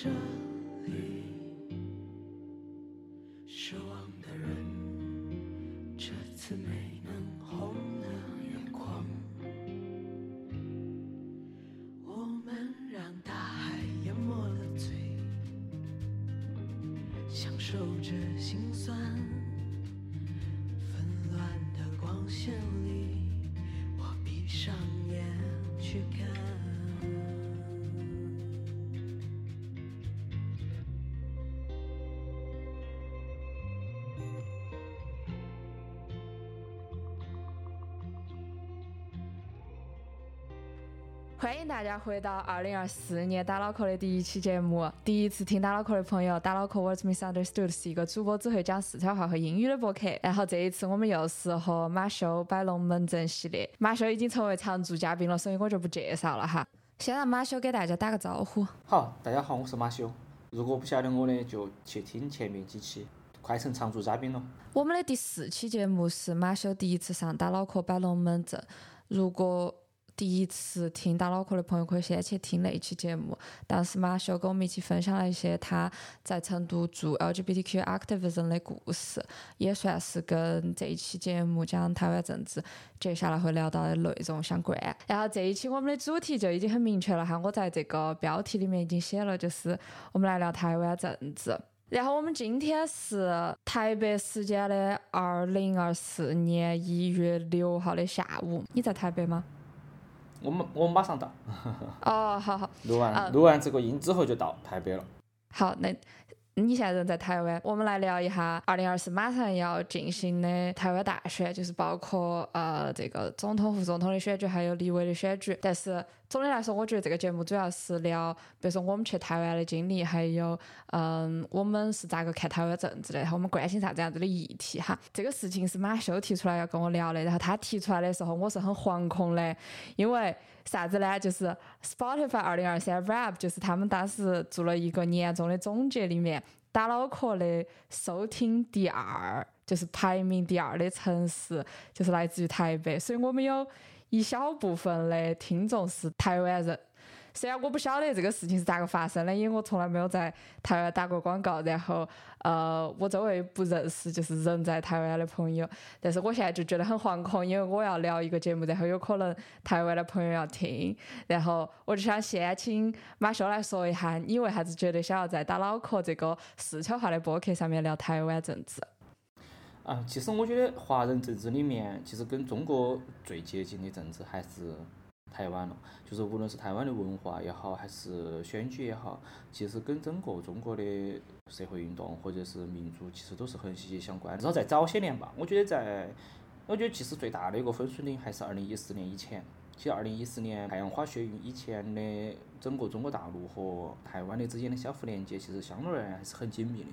这里，失望的人这次没能红了眼眶。我们让大海淹没了嘴，享受着心酸。欢迎大家回到二零二四年打脑壳的第一期节目。第一次听打脑壳的朋友，打脑壳 What's Misunderstood 是一个主播只会讲四川话和英语的博客。然后这一次我们又是和马修摆龙门阵系列，马修已经成为常驻嘉宾了，所以我就不介绍了哈。先让马修给大家打个招呼。好，大家好，我是马修。如果不晓得我的，就去听前面几期，快成常驻嘉宾了。我们的第四期节目是马修第一次上打脑壳摆龙门阵。如果第一次听打脑壳的朋友可以先去听那一期节目，当时马修跟我们一起分享了一些他在成都做 LGBTQ activism 的故事，也算是跟这一期节目讲台湾政治接下来会聊到的内容相关。然后这一期我们的主题就已经很明确了哈，我在这个标题里面已经写了，就是我们来聊台湾政治。然后我们今天是台北时间的二零二四年一月六号的下午，你在台北吗？我们我们马上到，哦，好好录啊完录完这个音之后就到台北了。好，那你现在人在台湾，我们来聊一下二零二四马上要进行的台湾大选，就是包括呃这个总统、副总统的选举，还有立委的选举。但是总的来说，我觉得这个节目主要是聊，比如说我们去台湾的经历，还有嗯我们是咋个看台湾政治的，然后我们关心啥子样子的议题哈。这个事情是马修提出来要跟我聊的，然后他提出来的时候，我是很惶恐的，因为。啥子呢？就是 Spotify 二零二三 Rap，就是他们当时做了一个年终的总结，里面打脑壳的收听第二，就是排名第二的城市，就是来自于台北，所以我们有一小部分的听众是台湾人。虽然我不晓得这个事情是咋个发生的，因为我从来没有在台湾打过广告，然后呃，我周围不认识就是人在台湾的朋友，但是我现在就觉得很惶恐，因为我要聊一个节目，然后有可能台湾的朋友要听，然后我就想先请马修来说一下，你为啥子觉得想要在打脑壳这个四川话的播客上面聊台湾政治？啊，其实我觉得华人政治里面，其实跟中国最接近的政治还是台湾了。就是无论是台湾的文化也好，还是选举也好，其实跟整个中国的社会运动或者是民主，其实都是很息息相关。至少在早些年吧，我觉得在，我觉得其实最大的一个分水岭还是二零一四年以前。其实二零一四年太阳花学运以前的整个中国大陆和台湾的之间的相互连接，其实相对而言还是很紧密的。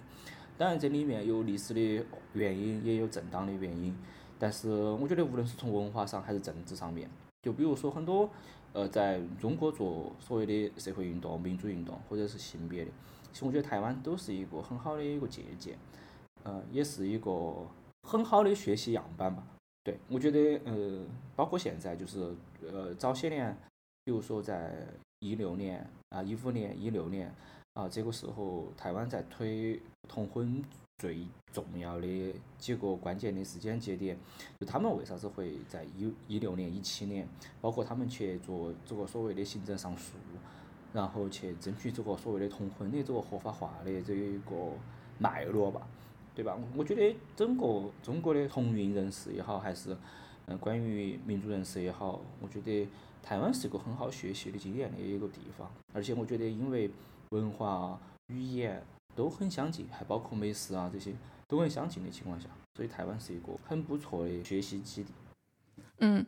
当然，这里面有历史的原因，也有正当的原因。但是，我觉得无论是从文化上还是政治上面，就比如说很多呃，在中国做所谓的社会运动、民主运动或者是性别的，其实我觉得台湾都是一个很好的一个借鉴，呃，也是一个很好的学习样板吧。对，我觉得呃，包括现在就是呃，早些年，比如说在一六年啊、一五年、一六年啊，这个时候台湾在推同婚最重要的几个关键的时间节点，就他们为啥子会在一一六年、一七年，包括他们去做这个所谓的行政上诉，然后去争取这个所谓的同婚的这个合法化的这一个脉络吧。对吧？我觉得整个中国的同运人士也好，还是嗯关于民主人士也好，我觉得台湾是一个很好学习的经验的一个地方。而且我觉得，因为文化、语言都很相近，还包括美食啊这些都很相近的情况下，所以台湾是一个很不错的学习基地。嗯。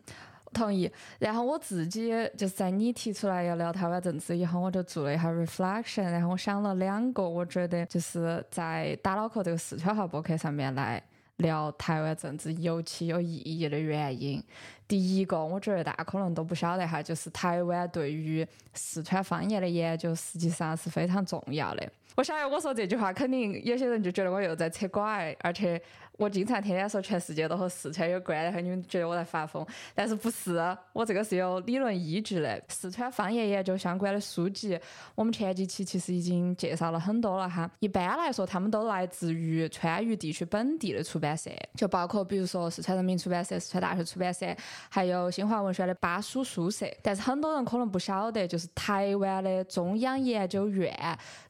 同意。然后我自己就是在你提出来要聊台湾政治以后，我就做了一下 reflection，然后我想了两个，我觉得就是在打脑壳这个四川话博客上面来聊台湾政治尤其有意义的原因。第一个，我觉得大家可能都不晓得哈，就是台湾对于四川方言的研究实际上是非常重要的。我晓得我说这句话，肯定有些人就觉得我又在扯拐，而且我经常天天说全世界都和四川有关，然后你们觉得我在发疯，但是不是，我这个是有理论依据的。四川方言研究相关的书籍，我们前几期其实已经介绍了很多了哈。一般来说，他们都来自于川渝地区本地的出版社，就包括比如说四川人民出版社、四川大学出版社，还有新华文学的巴蜀书社。但是很多人可能不晓得，就是台湾的中央研究院。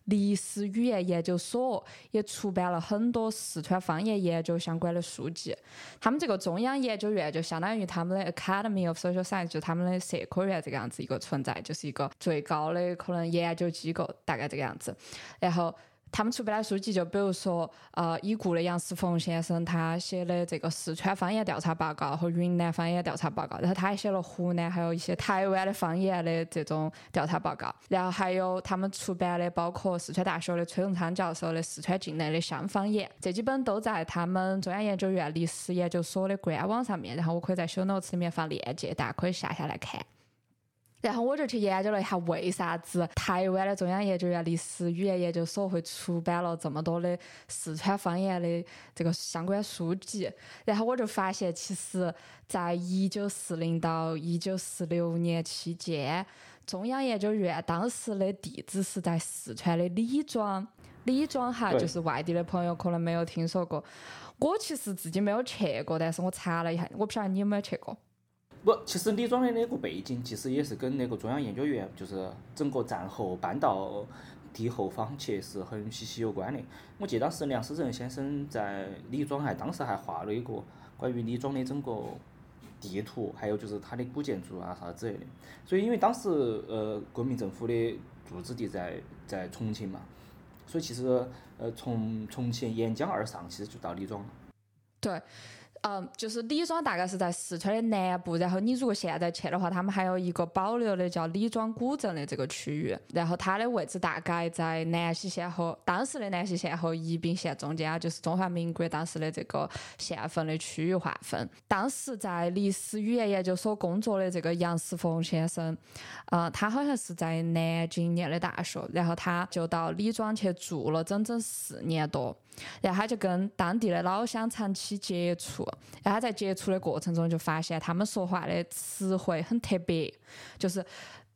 历史语言研究所也出版了很多四川方言研究相关的书籍。他们这个中央研究院就相当于他们的 Academy of Social Science，就他们的社科院这个样子一个存在，就是一个最高的可能研究机构，大概这个样子。然后。他们出版的书籍，就比如说，呃，已故的杨世峰先生他写的这个四川方言调查报告和云南方言调查报告，然后他还写了湖南还有一些台湾的方言的这种调查报告，然后还有他们出版的包括四川大学的崔永昌教授的四川境内的乡方言，这几本都在他们中央研究院历史研究所的官网上面，然后我可以在小 notes 里面放链接，大家可以下下来看。然后我就去研究了一下，为啥子台湾的中央研究院历史语言研究所会出版了这么多的四川方言的这个相关书籍？然后我就发现，其实在一九四零到一九四六年期间，中央研究院当时的地址是在四川的李庄。李庄哈，就是外地的朋友可能没有听说过。我其实自己没有去过，但是我查了一下，我不晓得你有没有去过。不，其实李庄的那个背景，其实也是跟那个中央研究院，就是整个战后搬到地后方去是很息息有关的。我记得当时梁思成先生在李庄还当时还画了一个关于李庄的整个地图，还有就是它的古建筑啊啥之类的。所以因为当时呃国民政府的驻址地在在重庆嘛，所以其实呃从重庆沿江而上，其实就到李庄了。对。嗯，就是李庄大概是在四川的南部，然后你如果现在去的话，他们还有一个保留的叫李庄古镇的这个区域，然后它的位置大概在南溪县和当时的南溪县和宜宾县中间啊，就是中华民国当时的这个县份的区域划分。当时在历史语言研究所工作的这个杨世峰先生，呃，他好像是在南京念的大学，然后他就到李庄去住了整整四年多。然后他就跟当地的老乡长期接触，然后他在接触的过程中就发现他们说话的词汇很特别，就是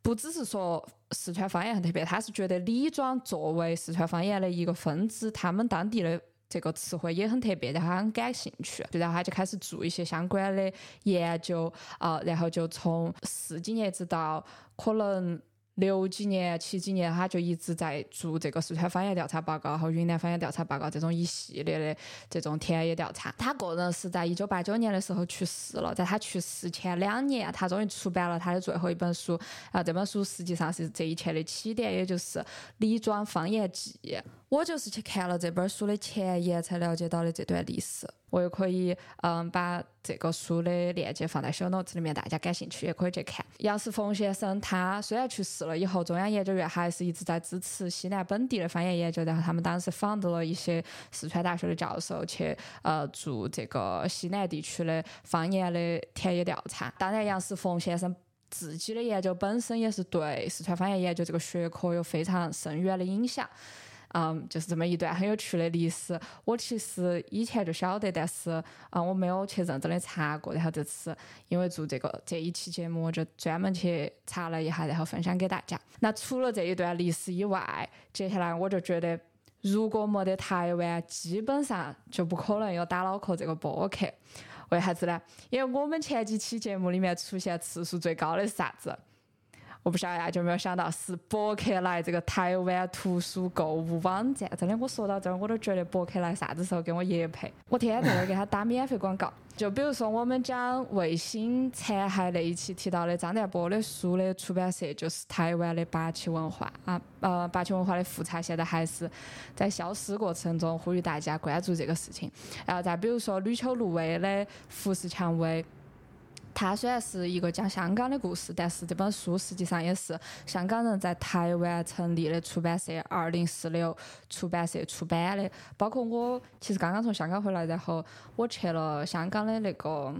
不只是说四川方言很特别，他是觉得李庄作为四川方言的一个分支，他们当地的这个词汇也很特别，然后他很感兴趣，然后他就开始做一些相关的研究啊，然后就从四几年直到可能。六几年、七几年，他就一直在做这个四川方言调查报告和云南方言调查报告这种一系列的这种田野调查。他个人是在一九八九年的时候去世了，在他去世前两年，他终于出版了他的最后一本书。啊，这本书实际上是这一切的起点，也就是《李庄方言记》。我就是去看了这本书的前言，才了解到的这段历史。我也可以，嗯，把这个书的链接放在小脑子里面，大家感兴趣也可以去看。杨世峰先生他虽然去世了以后，中央研究院还是一直在支持西南本地的方言研究。然后他们当时访到了一些四川大学的教授去，呃，做这个西南地区的方言的田野调查。当然，杨世峰先生自己的研究本身也是对四川方言研究这个学科有非常深远的影响。嗯，就是这么一段很有趣的历史。我其实以前就晓得，但是啊，我没有去认真的查过。然后这次因为做这个这一期节目，我就专门去查了一下，然后分享给大家。那除了这一段历史以外，接下来我就觉得，如果没得台湾，基本上就不可能有打脑壳这个播客。为啥子呢？因为我们前几期节目里面出现次数最高的是啥子？我不晓得大家有没有想到是博客来这个台湾图书购物网站，真的，我说到这儿我都觉得博客来啥子时候给我业配，我天天在那给他打 免费广告。就比如说我们讲卫星残骸那一期提到的张大波的书的出版社就是台湾的八旗文化啊，呃，八旗文化的复查现在还是在消失过程中，呼吁大家关注这个事情。然后再比如说吕秋露薇的《富士蔷薇》。它虽然是一个讲香港的故事，但是这本书实际上也是香港人在台湾成立的出版社二零四六出版社出版的。包括我其实刚刚从香港回来，然后我去了香港的那个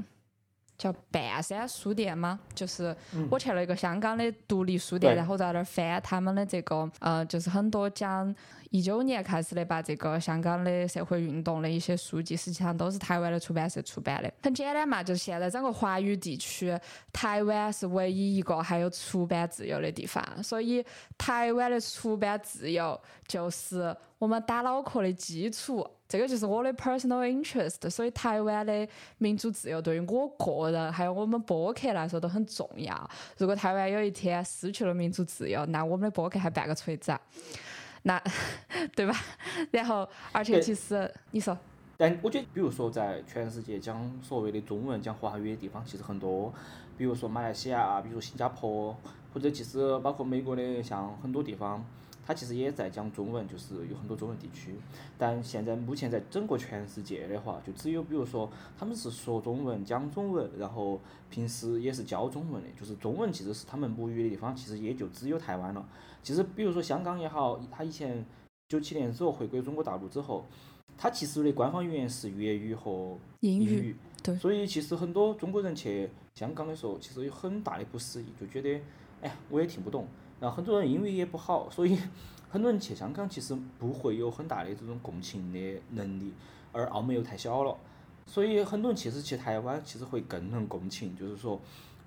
叫半山书店吗？就是嗯我去了一个香港的独立书店，对然后在那儿翻他们的这个呃，就是很多讲一九年开始的把这个香港的社会运动的一些书籍，实际上都是台湾的出版社出版的。很简单嘛，就是现在整个华语地区，台湾是唯一一个还有出版自由的地方，所以台湾的出版自由就是我们打脑壳的基础。这个就是我的 personal interest，所以台湾的民主自由对于我个人还有我们播客来说都很重要。如果台湾有一天失去了民主自由，那我们的播客还办个锤子啊？那对吧？然后，而且其实你说，但我觉得，比如说在全世界讲所谓的中文、讲华语的地方，其实很多，比如说马来西亚啊，比如说新加坡，或者其实包括美国的，像很多地方，它其实也在讲中文，就是有很多中文地区。但现在目前在整个全世界的话，就只有比如说他们是说中文、讲中文，然后平时也是教中文的，就是中文其实是他们母语的地方，其实也就只有台湾了。其实比如说香港也好，它以前九七年之后回归中国大陆之后，它其实的官方语言是粤语和英语，对所以其实很多中国人去香港的时候，其实有很大的不适应，就觉得，哎呀，我也听不懂。然后很多人英语也不好，所以很多人去香港其实不会有很大的这种共情的能力，而澳门又太小了，所以很多人其实去台湾其实会更能共情，就是说，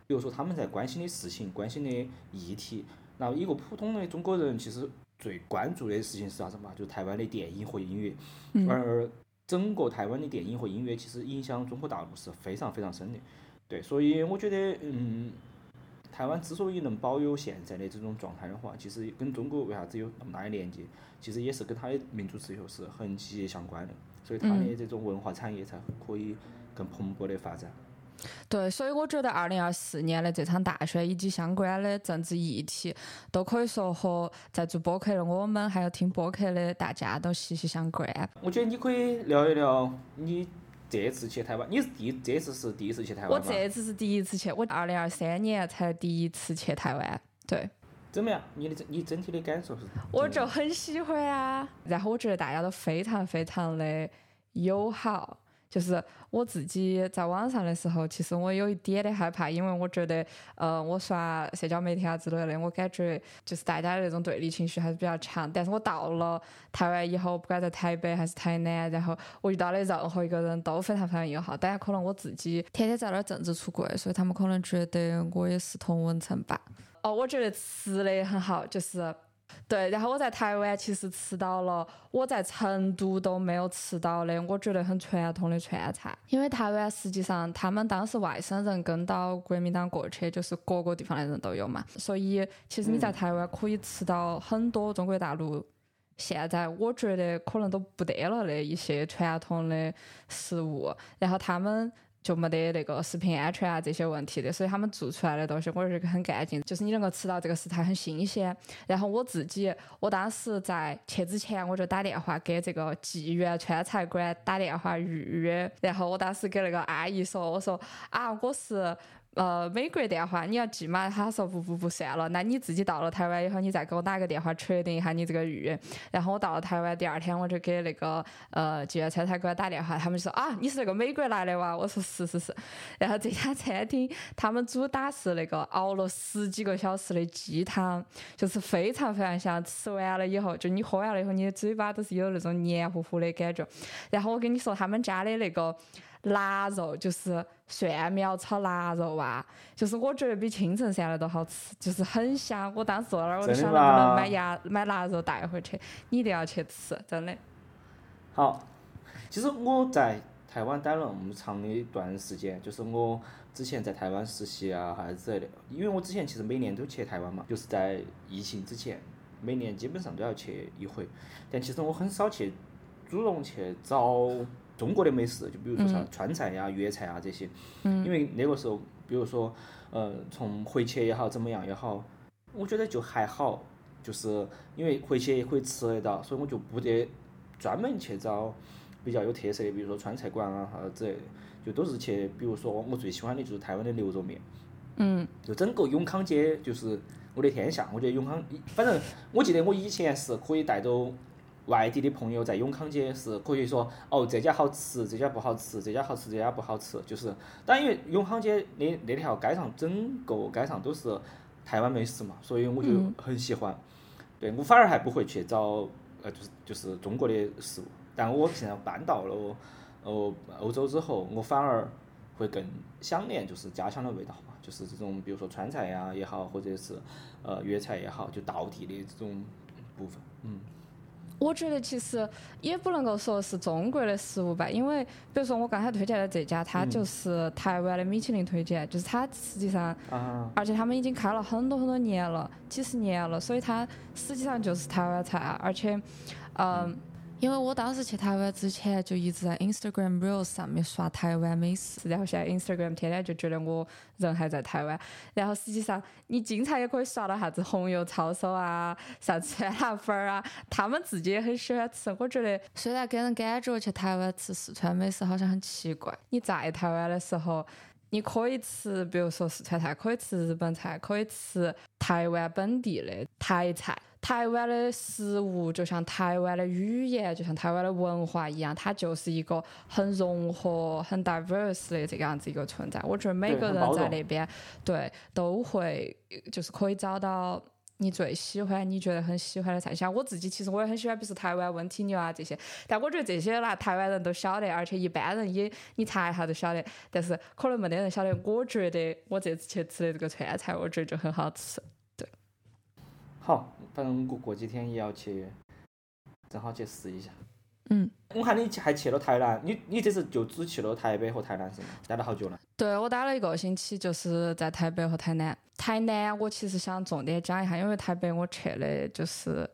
比如说他们在关心的事情、关心的议题，然后一个普通的中国人其实最关注的事情是啥子嘛？就是台湾的电影和音乐，嗯而整个台湾的电影和音乐其实影响中国大陆是非常非常深的。对，所以我觉得，嗯，台湾之所以能保有现在的这种状态的话，其实跟中国为啥子有那么大的连接，其实也是跟它的民族自由是很息息相关的。所以它的这种文化产业才可以更蓬勃的发展。对，所以我觉得二零二四年的这场大选以及相关的政治议题，都可以说和在做播客的我们，还有听播客的大家都息息相关。我觉得你可以聊一聊你这次去台湾，你是第这次是第一次去台湾我？这次是第一次去，我二零二三年才第一次去台湾。对，怎么样？你的整你整体的感受是？我就很喜欢啊。然后我觉得大家都非常非常的友好。就是我自己在网上的时候，其实我有一点的害怕，因为我觉得，呃，我刷社交媒体啊之类的，我感觉就是大家的那种对立情绪还是比较强。但是我到了台湾以后，不管在台北还是台南，然后我遇到的任何一个人都非常非常友好。当然，可能我自己天天在那儿政治出柜，所以他们可能觉得我也是同文层吧。哦，我觉得吃的很好，就是对。然后我在台湾其实吃到了我在成都都没有吃到的，我觉得很传统的川菜。因为台湾实际上他们当时外省人跟到国民党过去，就是各个地方的人都有嘛，所以其实你在台湾可以吃到很多中国大陆。现在我觉得可能都不得了的一些传统的食物，然后他们就没得那个食品安全啊这些问题的，所以他们做出来的东西我觉得很干净，就是你能够吃到这个食材很新鲜。然后我自己，我当时在去之前我就打电话给这个济源川菜馆打电话预约，然后我当时给那个阿姨说，我说啊我是。呃，美国电话你要记嘛？他说不不不算了，那你自己到了台湾以后，你再给我打个电话确定一下你这个预约。然后我到了台湾第二天，我就给那个呃纪元川菜馆打电话，他们就说啊你是那个美国来的哇？我说是是是。然后这家餐厅他们主打是那个熬了十几个小时的鸡汤，就是非常非常香。吃完了以后，就你喝完了以后，你的嘴巴都是有那种黏糊糊的感觉。然后我跟你说，他们家的那个。腊肉就是蒜苗炒腊肉啊，就是我觉得比青城山的都好吃，就是很香。我当时坐那儿，我就想能不能买鸭买腊肉带回去，你一定要去吃，真的。好，其实我在台湾待了那么长的一段时间，就是我之前在台湾实习啊，还是之类的。因为我之前其实每年都去台湾嘛，就是在疫情之前，每年基本上都要去一回。但其实我很少去主动去找中国的美食，就比如说像川菜呀、粤菜啊这些。因为那个时候，比如说，呃，从回去也好，怎么样也好，我觉得就还好，就是因为回去也可以吃得到，所以我就不得专门去找比较有特色的，比如说川菜馆啊啥子之类的，就都是去，比如说我最喜欢的就是台湾的牛肉面，嗯，就整个永康街就是我的天下。我觉得永康，反正我记得我以前是可以带走外地的朋友在永康街是可以说哦这家好吃，这家不好吃，这家好吃，这家不好吃，就是，但因为永康街那那条街上整个街上都是台湾美食嘛，所以我就嗯很喜欢。对我反而还不会去找呃就是就是中国的食物，但我现在搬到了呃欧洲之后，我反而会更想念就是家乡的味道嘛，就是这种比如说川菜呀也好，或者是呃粤菜也好，就道地的这种部分，嗯。我觉得其实也不能够说是中国的食物吧，因为比如说我刚才推荐的这家，它嗯就是台湾的米其林推荐，就是它实际上，啊，而且他们已经开了很多很多年了，几十年了，所以它实际上就是台湾菜啊，而且，嗯。因为我当时去台湾之前，就一直在 Instagram Reels 上面刷台湾美食，然后现在 Instagram 天天就觉得我人还在台湾，然后实际上你经常也可以刷到啥子红油抄手啊，啥子酸辣粉儿啊，他们自己也很喜欢吃。我觉得虽然给人感觉去台湾吃四川美食好像很奇怪，你在台湾的时候。你可以吃，比如说四川菜，可以吃日本菜，可以吃台湾本地的台菜。台湾的食物就像台湾的语言，就像台湾的文化一样，它就是一个很融合、很 diverse 的这个样子一个存在。我觉得每个人在那边，对，都会就是可以找到你最喜欢、你觉得很喜欢的菜。像我自己，其实我也很喜欢，比如说台湾温体牛啊这些，但我觉得这些啦，台湾人都晓得，而且一般人也你查一下都晓得，但是可能没得人晓得。我觉得我这次去吃的这个川菜，我觉得就很好吃。好，反正过过几天也要去，正好去试一下。嗯，我看你还去了台南，你你这次就只去了台北和台南是吗？待了好久了。对我待了一个星期，就是在台北和台南。台南我其实想重点讲一下，因为台北我去的就是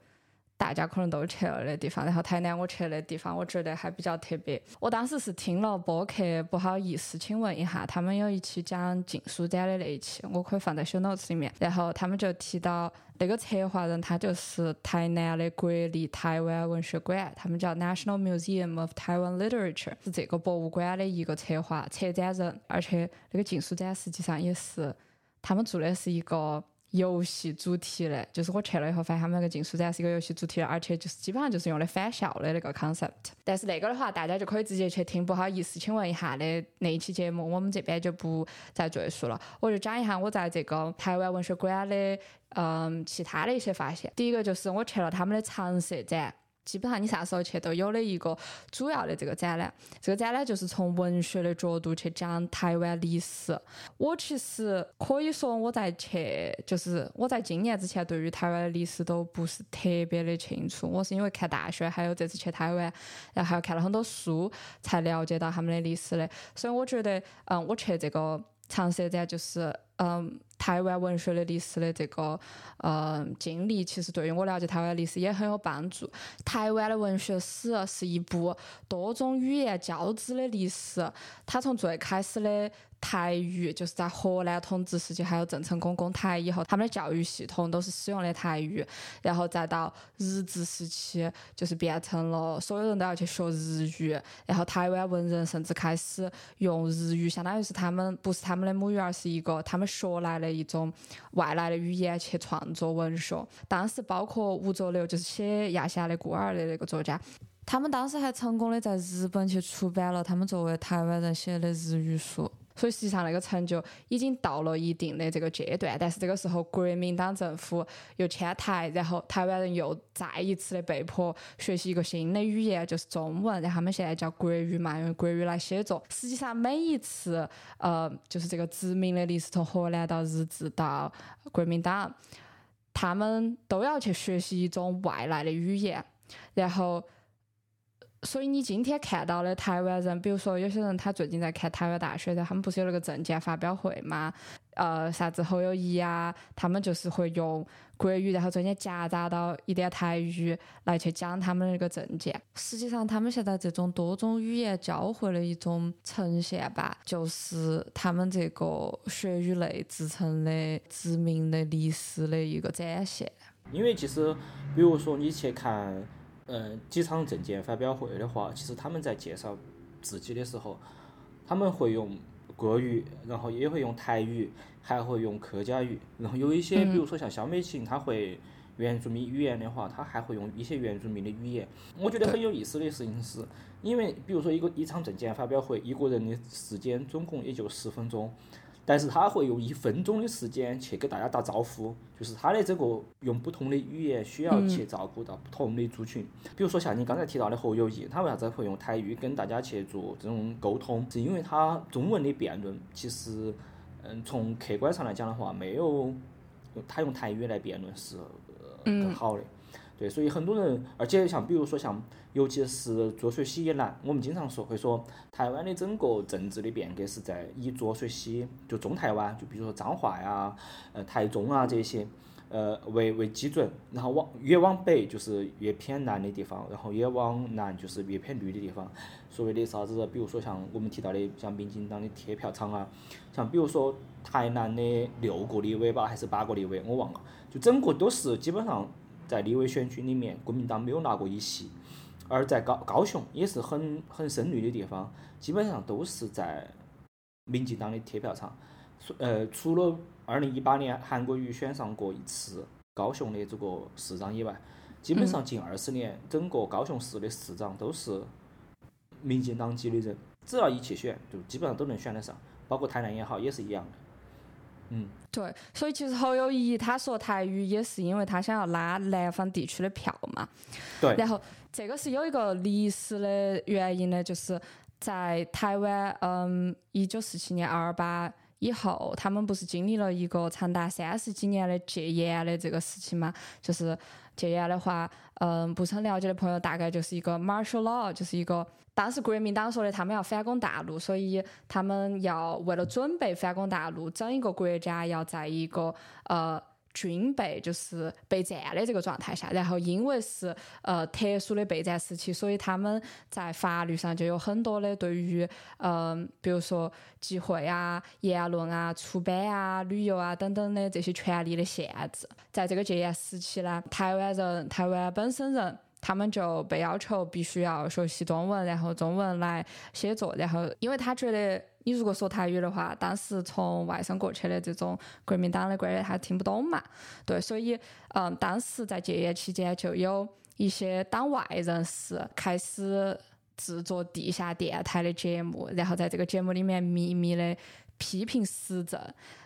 大家可能都去了的地方，然后台南我去的地方，我觉得还比较特别。我当时是听了播客，不好意思，请问一下，他们有一期讲禁书展的那一期，我可以放在 show notes 里面。然后他们就提到那个策划人，他就是台南的国立台湾文学馆，他们叫 National Museum of Taiwan Literature，是这个博物馆的一个策划策展人，而且那个禁书展实际上也是他们做的是一个。游戏主题的，就是我去了以后发现他们那个禁书展是一个游戏主题的，而且就是基本上就是用的返校的那个 concept。但是那个的话，大家就可以直接去听。不好意思，请问一下的那一期节目，我们这边就不再赘述了。我就讲一下我在这个台湾文学馆的嗯其他的一些发现。第一个就是我去了他们的常设展。基本上你啥时候去都有的一个主要的这个展览，这个展览就是从文学的角度去讲台湾历史。我其实可以说我在去，就是我在今年之前对于台湾的历史都不是特别的清楚。我是因为看大学，还有这次去台湾，然后还有看了很多书，才了解到他们的历史的。所以我觉得，嗯，我去这个常设展就是，嗯，台湾文学的历史的这个，呃，经历，其实对于我了解台湾历史也很有帮助。台湾的文学史是一部多种语言交织的历史，它从最开始的台语，就是在荷兰统治时期，还有郑成功攻台以后，他们的教育系统都是使用的台语，然后再到日治时期，就是变成了所有人都要去学日语，然后台湾文人甚至开始用日语，相当于是他们不是他们的母语，而是一个他们学来的一种外来的语言去创作文学。当时包括吴浊流，就是写《亚夏的孤儿》的那个作家。他们当时还成功的在日本去出版了他们作为台湾人写的日语书，所以实际上那个成就已经到了一定的这个阶段。但是这个时候国民党政府又迁台，然后台湾人又再一次的被迫学习一个新的语言，就是中文，然后他们现在叫国语嘛，用国语来写作。实际上每一次呃，就是这个殖民的历史，从荷兰到日治到国民党，他们都要去学习一种外来的语言，然后。所以你今天看到的台湾人，比如说有些人他最近在看台湾大学，的他们不是有那个证件发表会吗？呃，啥子侯友谊啊，他们就是会用国语，然后中间夹杂到一点台语来去讲他们的那个证件。实际上，他们现在这种多种语言交汇的一种呈现吧，就是他们这个血与泪制成的殖民的历史的一个展现。因为其实，比如说你去看，嗯、几场证件发表会的话，其实他们在介绍自己的时候，他们会用国语，然后也会用台语，还会用客家语，然后有一些，比如说像肖美琴，她会原住民语言的话，他还会用一些原住民的语言。我觉得很有意思的事情是，因为比如说一个一场证件发表会，一个人的时间总共也就十分钟。但是他会用一分钟的时间去给大家打招呼，就是他的这个用不同的语言需要去照顾到不同的族群。比如说像你刚才提到的何友谊，他为啥子会用台语跟大家去做这种沟通？是因为他中文的辩论其实，嗯，从客观上来讲的话，没有他用台语来辩论是更好的。对，所以很多人，而且像比如说像，尤其是浊水溪以南，我们经常说会说，台湾的整个政治的变革是在以浊水溪，就中台湾，就比如说彰化呀、呃台中啊这些，呃为为基准，然后往越往北就是越偏南的地方，然后越往南就是越偏绿的地方。所谓的啥子，比如说像我们提到的像民进党的铁票厂啊，像比如说台南的六个立委吧，还是八个立委，我忘了，就整个都是基本上。在立委选举里面，国民党没有拿过一席，而在高高雄也是很很深绿的地方，基本上都是在民进党的贴票厂。呃，除了二零一八年韩国瑜选上过一次高雄的这个市长以外，基本上近二十年整个高雄市的市长都是民进党籍的人，只要一去选，就基本上都能选得上，包括台南也好，也是一样的。嗯，对，所以其实侯友谊他说台语也是因为他想要拉南方地区的票嘛。对。然后这个是有一个历史的原因呢，就是在台湾，嗯，一九四七年二八以后，他们不是经历了一个长达三十几年的戒严的这个事情吗？就是戒严的话，嗯，不是很了解的朋友，大概就是一个 martial law，就是一个。当时国民党说的，他们要反攻大陆，所以他们要为了准备反攻大陆，整一个国家要在一个呃军备就是备战的这个状态下。然后因为是呃特殊的备战时期，所以他们在法律上就有很多的对于嗯，比如说集会啊、言论啊、出版啊、旅游啊等等的这些权利的限制。在这个戒严时期呢，台湾人、台湾本身人。他们就被要求必须要学习中文，然后中文来写作，然后因为他觉得你如果说台语的话，当时从外省过去的这种国民党的官员他听不懂嘛，对，所以嗯，当时在戒严期间就有一些党外人士开始制作地下电台的节目，然后在这个节目里面秘密的批评时政。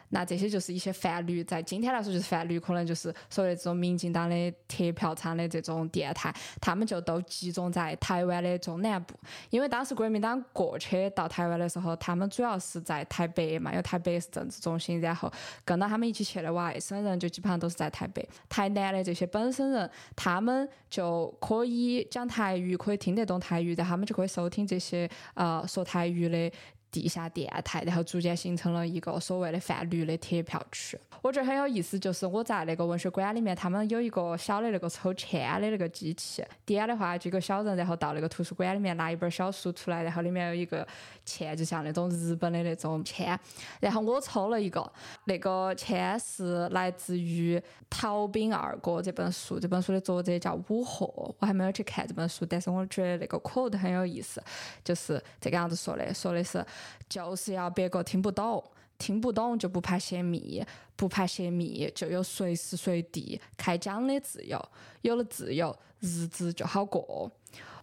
那这些就是一些泛绿，在今天来说就是泛绿，可能就是所谓这种民进党的铁票厂的这种电台，他们就都集中在台湾的中南部。因为当时国民党过去到台湾的时候，他们主要是在台北嘛，因为台北是政治中心，然后跟到他们一起去的外省人就基本上都是在台北。台南的这些本省人，他们就可以讲台语，可以听得懂台语，然后他们就可以收听这些呃说台语的。地下电台，然后逐渐形成了一个所谓的泛绿的铁票区。我觉得很有意思，就是我在那个文学馆里面，他们有一个小的那个抽签的那个机器，点的话就一个小人，然后到那个图书馆里面拿一本小书出来，然后里面有一个签，就像那种日本的那种签。然后我抽了一个，那个签是来自于《逃兵二哥》这本书，这本书的作者叫武赫，我还没有去看这本书，但是我觉得那个 quote 很有意思，就是这个样子说的，说的是。就是要别个听不懂，听不懂就不怕泄密，不怕泄密就有随时随地开讲的自由，有了自由，日子就好过。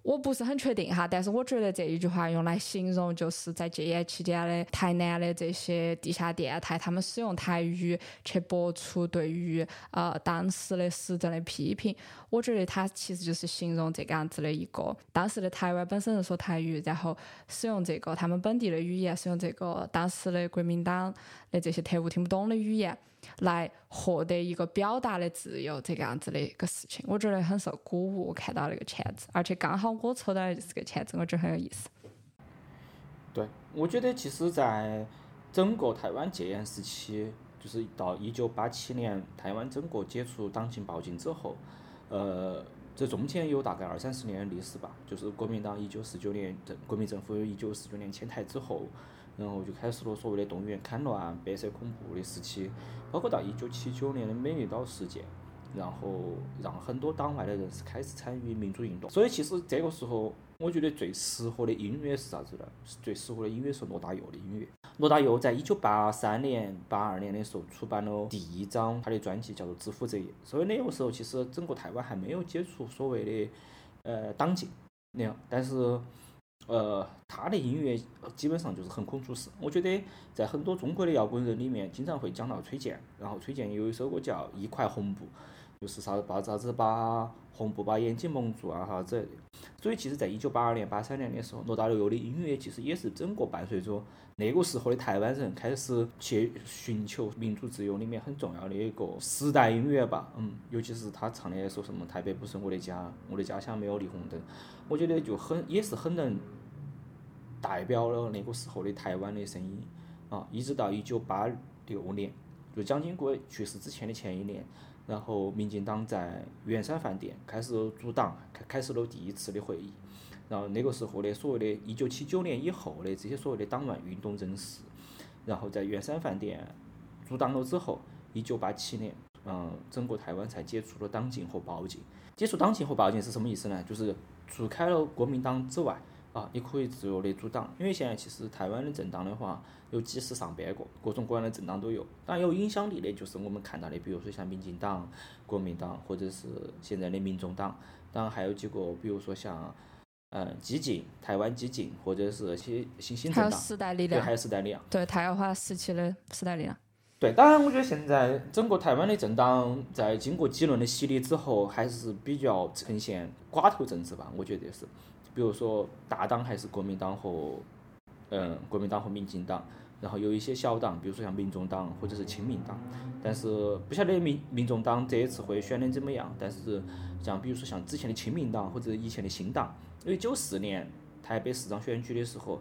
我不是很确定哈，但是我觉得这一句话用来形容就是在戒严期间的台南的这些地下电台，他们使用台语去播出对于呃当时的时政的批评。我觉得它其实就是形容这个样子的一个当时的台湾本身人说台语，然后使用这个他们本地的语言，使用这个当时的国民党的这些特务听不懂的语言。来获得一个表达的自由，这个样子的一个事情，我觉得很受鼓舞。我看到那个签字，而且刚好我抽到的就是个签字，我觉得很有意思。对，我觉得其实，在整个台湾戒严时期，就是到一九八七年台湾整个解除党禁报禁之后，呃，这中间有大概二三十年的历史吧。就是国民党一九四九年政国民政府一九四九年迁台之后。然后就开始了所谓的动员戡乱、白色恐怖的时期，包括到一九七九年的美丽岛事件，然后让很多党外的人士开始参与民主运动。所以其实这个时候，我觉得最适合的音乐是啥子呢？最适合的音乐是罗大佑的音乐。罗大佑在一九八三年、八二年的时候出版了第一张他的专辑，叫做《知乎者也》。所以那个时候，其实整个台湾还没有接触所谓的呃党禁那样，但是呃他的音乐基本上就是横空出世。我觉得在很多中国的摇滚人里面，经常会讲到崔健，然后崔健有一首歌叫《一块红布》。就是啥子把啥子把红布把眼睛蒙住啊啥子，所以其实，在一九八二年、八三年的时候，罗大佑的音乐其实也是整个伴随着那个时候的台湾人开始去寻求民主自由里面很重要的一个时代音乐吧。嗯，尤其是他唱的说什么“台北不是我的家，我的家乡没有霓虹灯”，我觉得就很也是很能代表了那个时候的台湾的声音啊。一直到一九八六年，就蒋经国去世之前的前一年。然后，民进党在圆山饭店开始组党，开开始了第一次的会议。然后那个时候的所谓的“一九七九年以后的这些所谓的党乱运动人士”，然后在圆山饭店组党了之后，一九八七年，嗯，整个台湾才解除了党禁和报禁。解除党禁和报禁是什么意思呢？就是除开了国民党之外。啊，你可以自由的组党，因为现在其实台湾的政党的话有几十上百个，各种各样的政党都有。当然有影响力的，就是我们看到的，比如说像民进党、国民党，或者是现在的民众党。当然还有几个，比如说像嗯激进、台湾激进，或者是些新兴政党。还有时代力量。对，还有时代力量。对，太阳花时期的时代力量。对，当然我觉得现在整个台湾的政党在经过几轮的洗礼之后，还是比较呈现寡头政治吧，我觉得是。比如说大党还是国民党和，嗯，国民党和民进党，然后有一些小党，比如说像民众党或者是亲民党，但是不晓得民民众党这一次会选的怎么样。但是像比如说像之前的亲民党或者以前的新党，因为九四年台北市长选举的时候，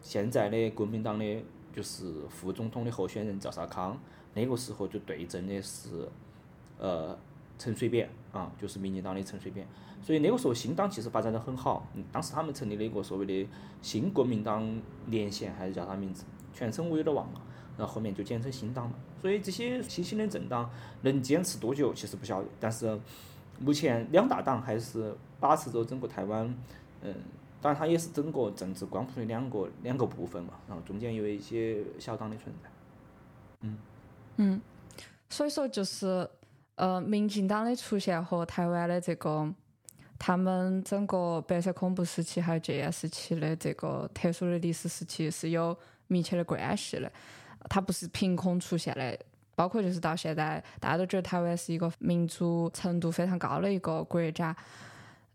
现在的国民党的就是副总统的候选人赵少康，那个时候就对阵的是，呃，陈水扁啊，就是民进党的陈水扁。所以那个时候新党其实发展的很好，嗯，当时他们成立了一个所谓的新国民党连线，还是叫啥名字？全称我有点忘了。然后后面就简称新党嘛。所以这些新兴的政党能坚持多久，其实不晓得。但是目前两大党还是把持着整个台湾，嗯，当然它也是整个政治光谱的两个两个部分嘛。然后中间有一些小党的存在，嗯。嗯。所以说就是，呃，民进党的出现和台湾的这个。他们整个白色恐怖时期还有戒严时期的这个特殊的历史时期是有密切的关系的，它不是凭空出现的。包括就是到现在，大家都觉得台湾是一个民主程度非常高的一个国家，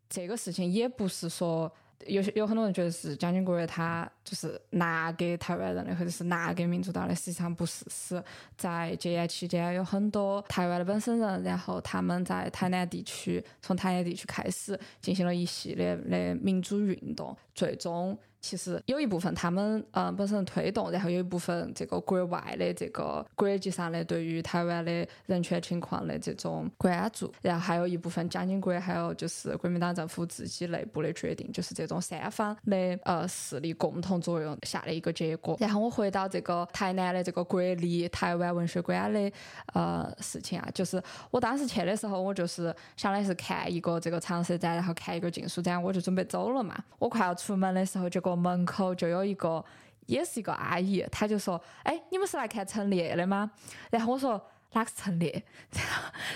这个事情也不是说。有些有很多人觉得是蒋经国他就是拿给台湾人的，或者是拿给民主党的，实际上不是。是在戒严期间，有很多台湾的本身人，然后他们在台南地区，从台南地区开始进行了一系列的民主运动，最终。其实有一部分他们嗯本身推动，然后有一部分这个国外的这个国际上的对于台湾的人权情况的这种关注，然后还有一部分蒋经国还有就是国民党政府自己内部的决定，就是这种三方的呃势力共同作用下的一个结果。然后我回到这个台南的这个国立台湾文学馆的呃事情啊，就是我当时去的时候，我就是想的是看一个这个常设展，然后看一个禁书展，我就准备走了嘛。我快要出门的时候，结果。门口就有一个，也是一个阿姨，她就说：“哎，你们是来看陈列的吗？”然后我说：“哪个是陈列？”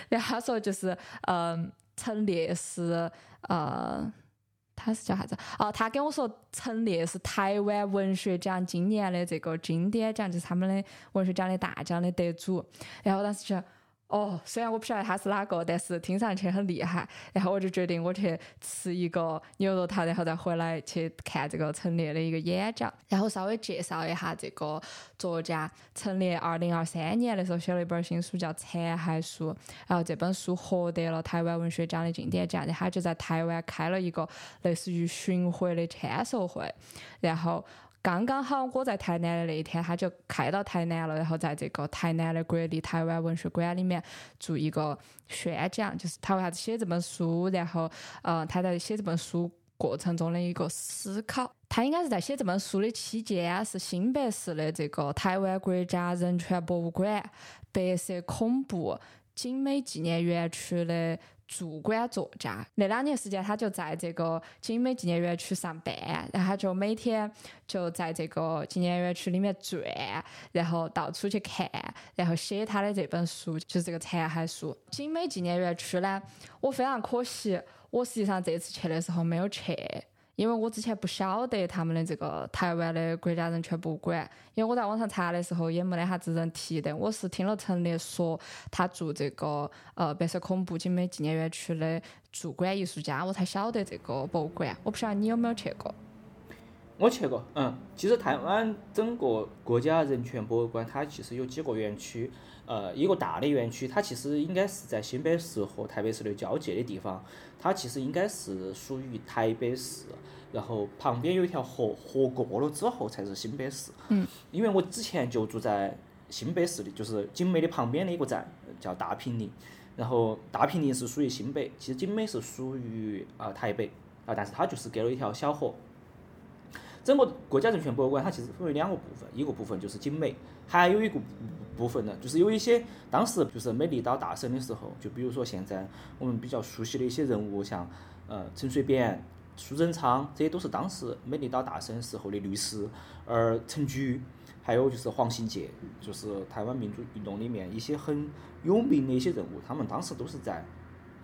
然后她说：“就是，嗯，陈列是，呃，他是叫啥子？哦，他跟我说，陈列是台湾文学奖今年的这个经典奖，就是他们的文学奖的大奖的得主。然后当时就。哦，虽然我不晓得他是哪个，但是听上去很厉害。然后我就决定我去吃一个牛肉汤，然后再回来去看这个陈列的一个演讲。然后稍微介绍一下这个作家陈列，二零二三年的时候写了一本新书叫《残骸书》，然后这本书获得了台湾文学奖的经典奖。然后他就在台湾开了一个类似于巡回的签售会，然后。刚刚好，我在台南的那一天，他就开到台南了，然后在这个台南的国立台湾文学馆里面做一个宣讲，就是他为啥子写这本书，然后，呃，他在写这本书过程中的一个思考。他应该是在写这本书的期间，是新北市的这个台湾国家人权博物馆白色恐怖景美纪念园区的驻馆作家。那两年时间，他就在这个景美纪念园区上班，然后他就每天就在这个纪念园区里面转，然后到处去看，然后写他的这本书，就是这个残骸书。景美纪念园区呢，我非常可惜，我实际上这次去的时候没有去。因为我之前不晓得他们的这个台湾的国家人权博物馆，因为我在网上查的时候也没得啥子人提的。我是听了陈列说他做这个呃白色恐怖精美纪念园区的驻馆艺术家，我才晓得这个博物馆。我不晓得你有没有去过？我去过，嗯，其实台湾整个国家人权博物馆它其实有几个园区，呃，一个大的园区它其实应该是在新北市和台北市的交界的地方，它其实应该是属于台北市。然后旁边有一条河，河过了之后才是新北市。嗯。因为我之前就住在新北市的，就是景美的旁边的一个站，叫大平林。然后大平林是属于新北，其实景美是属于啊台北啊，但是它就是隔了一条小河。整个国家人权博物馆它其实分为两个部分，一个部分就是景美，还有一个部分呢，就是有一些当时就是美丽岛大审的时候，就比如说现在我们比较熟悉的一些人物，像呃陈水扁。苏贞昌，这些都是当时美丽岛大审时候的律师，而陈菊，还有就是黄信介，就是台湾民主运动里面一些很有名的一些人物，他们当时都是在，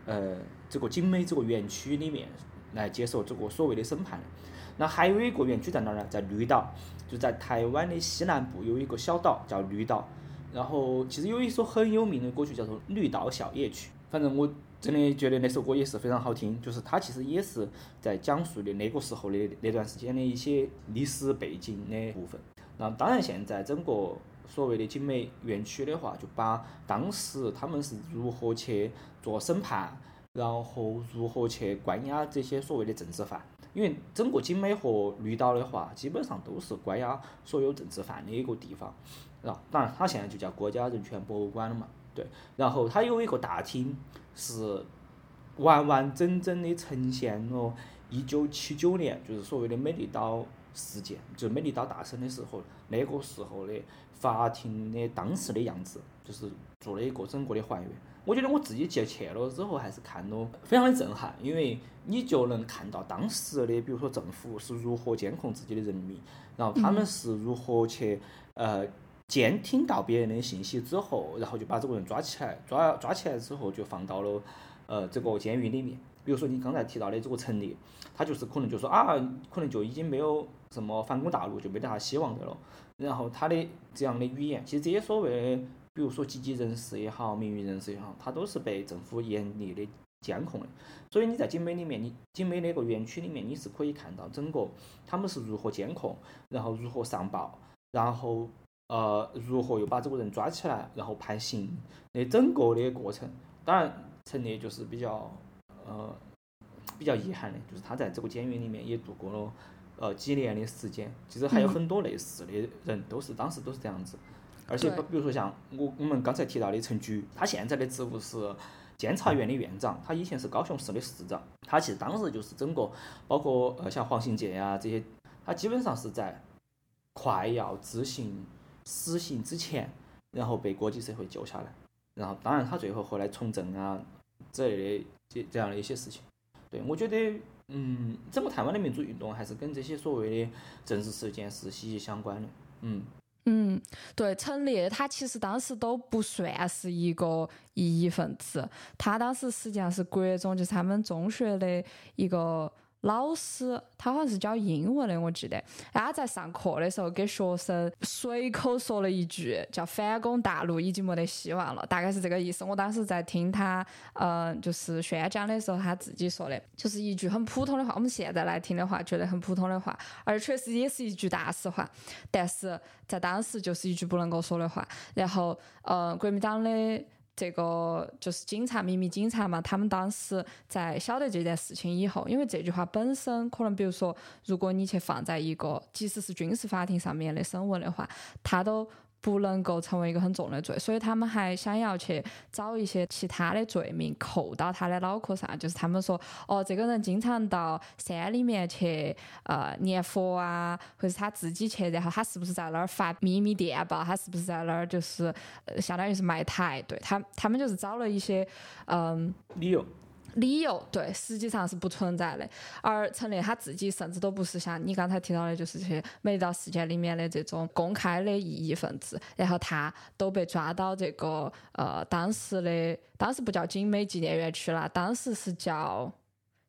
呃，这个景美这个园区里面来接受这个所谓的审判。那还有一个园区在哪儿呢？在绿岛，就在台湾的西南部有一个小岛叫绿岛，然后其实有一首很有名的歌曲叫做《绿岛小夜曲》，反正我。真的觉得那首歌也是非常好听，就是它其实也是在讲述的那个时候的那段时间的一些历史背景的部分。那当然，现在整个所谓的景美园区的话，就把当时他们是如何去做审判，然后如何去关押这些所谓的政治犯。因为整个景美和绿岛的话，基本上都是关押所有政治犯的一个地方。然，当然，它现在就叫国家人权博物馆了嘛。对，然后它有一个大厅，是完完整整的呈现了一九七九年，就是所谓的美丽岛事件，就是美丽岛大审的时候，那个时候的法庭的当时的样子，就是做了一个整个的还原。我觉得我自己去去了之后，还是看了非常的震撼，因为你就能看到当时的，比如说政府是如何监控自己的人民，然后他们是如何去呃。监听到别人的信息之后，然后就把这个人抓起来，抓抓起来之后就放到了呃这个监狱里面。比如说你刚才提到的这个陈列，他就是可能就说啊，可能就已经没有什么反攻大陆，就没得啥希望的了。然后他的这样的语言，其实这些所谓的，比如说积极人士也好，名誉人士也好，他都是被政府严厉的监控的。所以你在景美里面，你景美那个园区里面，你是可以看到整个他们是如何监控，然后如何上报，然后。呃，如何又把这个人抓起来，然后判刑那整个的过程，当然陈列就是比较呃比较遗憾的，就是他在这个监狱里面也度过了呃几年的时间。其实还有很多类似的人都是当时都是这样子，而且比如说像我我们刚才提到的陈菊，他现在的职务是监察院的院长，他以前是高雄市的市长，他其实当时就是整个包括呃像黄信介呀这些，他基本上是在快要执行。死刑之前，然后被国际社会救下来，然后当然他最后后来从政啊之类的这这样的一些事情，对我觉得，嗯，整个台湾的民主运动还是跟这些所谓的政治事件是息息相关的，嗯。嗯，对，陈列他其实当时都不算是一个异议分子，他当时实际上是国中，就是他们中学的一个。老师，他好像是教英文的，我记得。他在上课的时候给学生随口说了一句，叫“反攻大陆已经没得希望了”，大概是这个意思。我当时在听他，嗯，就是宣讲的时候，他自己说的，就是一句很普通的话。我们现在来听的话，觉得很普通的话，而确实也是一句大实话，但是在当时就是一句不能够说的话。然后，嗯，国民党的。这个就是警察，秘密警察嘛。他们当时在晓得这件事情以后，因为这句话本身可能，比如说，如果你去放在一个即使是军事法庭上面的审问的话，他都不能够成为一个很重的罪，所以他们还想要去找一些其他的罪名扣到他的脑壳上，就是他们说，哦，这个人经常到山里面去呃念佛啊，或者他自己去，然后他是不是在那儿发秘密电报，他是不是在那儿就是呃相当于是卖台，对他他们就是找了一些嗯。理由。理由对，实际上是不存在的。而陈列他自己甚至都不是像你刚才提到的，就是些美丽岛事件里面的这种公开的异议分子。然后他都被抓到这个呃当时的，当时不叫景美纪念园区了，当时是叫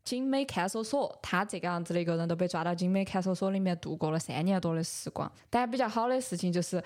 景美看守所。他这个样子的一个人都被抓到景美看守所里面度过了三年多的时光。但比较好的事情就是。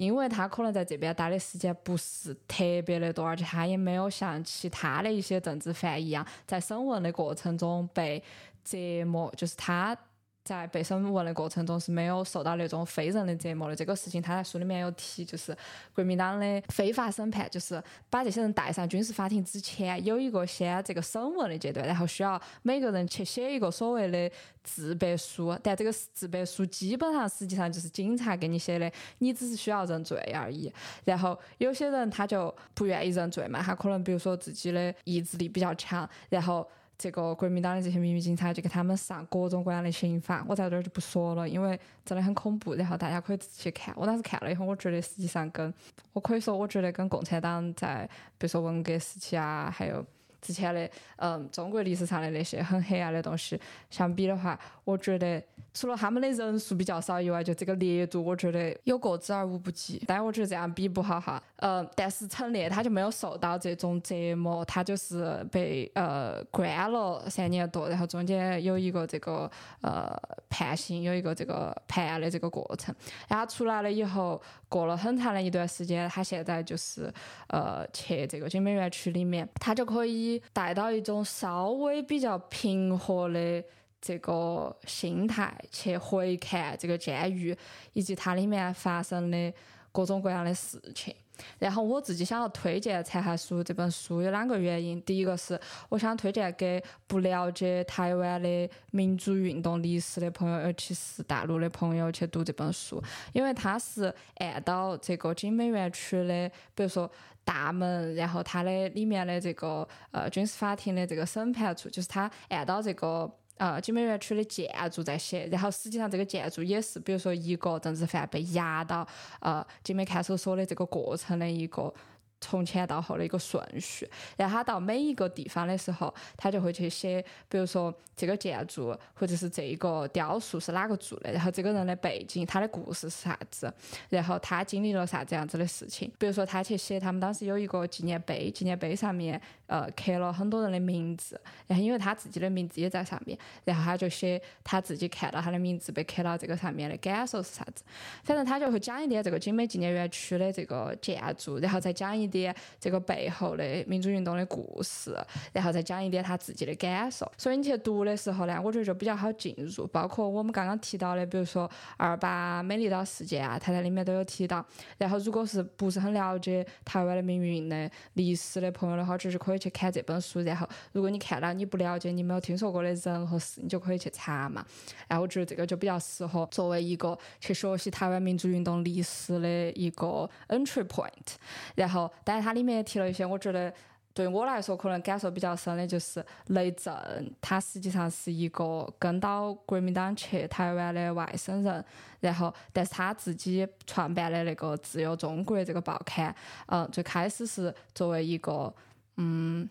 因为他可能在这边待的时间不是特别的多，而且他也没有像其他的一些政治犯一样，在审问的过程中被折磨，就是他。在被审问的过程中是没有受到那种非人的折磨的。这个事情他在书里面有提，就是国民党的非法审判，就是把这些人带上军事法庭之前，有一个先这个审问的阶段，然后需要每个人去写一个所谓的自白书。但这个自白书基本上实际上就是警察给你写的，你只是需要认罪而已。然后有些人他就不愿意认罪嘛，他可能比如说自己的意志力比较强，然后。这个国民党的这些秘密警察就给他们上各种各样的刑法，我在这儿就不说了，因为真的很恐怖。然后大家可以自己去看。我当时看了以后，我觉得实际上跟我可以说，我觉得跟共产党在比如说文革时期啊，还有之前的嗯中国历史上的那些很黑暗的东西相比的话，我觉得。除了他们的人数比较少以外，就这个烈度，我觉得有过之而无不及。但我觉得这样比不好哈。呃，但是陈列他就没有受到这种折磨，他就是被呃关了三年多，然后中间有一个这个呃判刑，有一个这个判案的这个过程。然后出来了以后，过了很长的一段时间，他现在就是呃去这个景美园区里面，他就可以带到一种稍微比较平和的。这个心态去回看这个监狱以及它里面发生的各种各样的事情。然后我自己想要推荐《残骸书》这本书有两个原因，第一个是我想推荐给不了解台湾的民主运动历史的朋友，尤其是大陆的朋友去读这本书，因为它是按到这个景美园区的，比如说大门，然后它的里面的这个呃军事法庭的这个审判处，就是它按到这个。呃，金门园区的建筑在写，然后实际上这个建筑也是，比如说一个政治犯被押到呃金门看守所的这个过程的一个。从前到后的一个顺序，然后他到每一个地方的时候，他就会去写，比如说这个建筑或者是这一个雕塑是哪个做的，然后这个人的背景，他的故事是啥子，然后他经历了啥子样子的事情。比如说他去写，他们当时有一个纪念碑，纪念碑上面呃刻了很多人的名字，然后因为他自己的名字也在上面，然后他就写他自己看到他的名字被刻到这个上面的感受是啥子。反正他就会讲一点这个景美纪念园区的这个建筑，然后再讲一。点这个背后的民主运动的故事，然后再讲一点他自己的感受。所以你去读的时候呢，我觉得就比较好进入。包括我们刚刚提到的，比如说二八美丽岛事件啊，他在里面都有提到。然后，如果是不是很了解台湾的命运的历史的朋友的话，就是可以去看这本书。然后，如果你看到你不了解、你没有听说过的人和事，你就可以去查嘛。然后，我觉得这个就比较适合作为一个去学习台湾民主运动历史的一个 entry point。然后。但是它里面也提了一些，我觉得对我来说可能感受比较深的，就是雷震，他实际上是一个跟到国民党去台湾的外省人，然后但是他自己创办的那个自由中国这个报刊，嗯，最开始是作为一个嗯，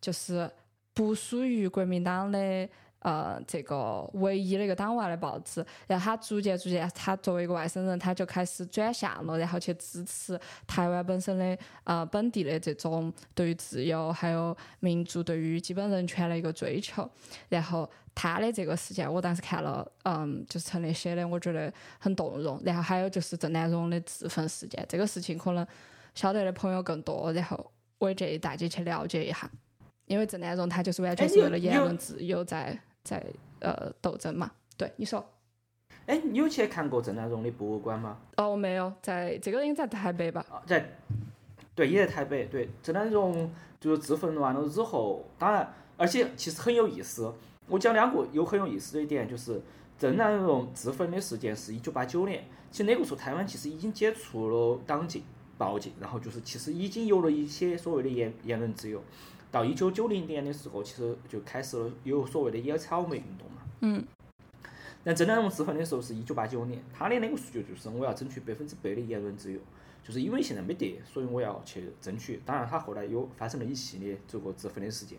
就是不属于国民党的。呃，这个唯一的一个党外的报纸，然后他逐渐逐渐，他作为一个外省人，他就开始转向了，然后去支持台湾本身的呃本地的这种对于自由还有民主、对于基本人权的一个追求。然后他的这个事件，我当时看了，嗯，就是陈列写的，我觉得很动容。然后还有就是郑南榕的自焚事件，这个事情可能晓得的朋友更多，然后我也建议大家去了解一下，因为郑南榕他就是完全是为了言论自由在。在呃斗争嘛，对你说，哎，你有去看过郑南榕的博物馆吗？哦，没有，在这个应该在台北吧？啊在，对，也在台北。对，郑南榕就是自焚完了之后，当然，而且其实很有意思。我讲两个有很有意思的一点，就是郑南榕自焚的事件是一九八九年，其实那个时候台湾其实已经解除了党禁、报禁，然后就是其实已经有了一些所谓的言言论自由。到一九九零年的时候，其实就开始了有所谓的野草莓运动嘛。嗯。但郑南榕自焚的时候是一九八九年，他的那个诉求就是我要争取百分之百的言论自由，就是因为现在没得，所以我要去争取。当然，他后来有发生了一系列这个自焚的事件。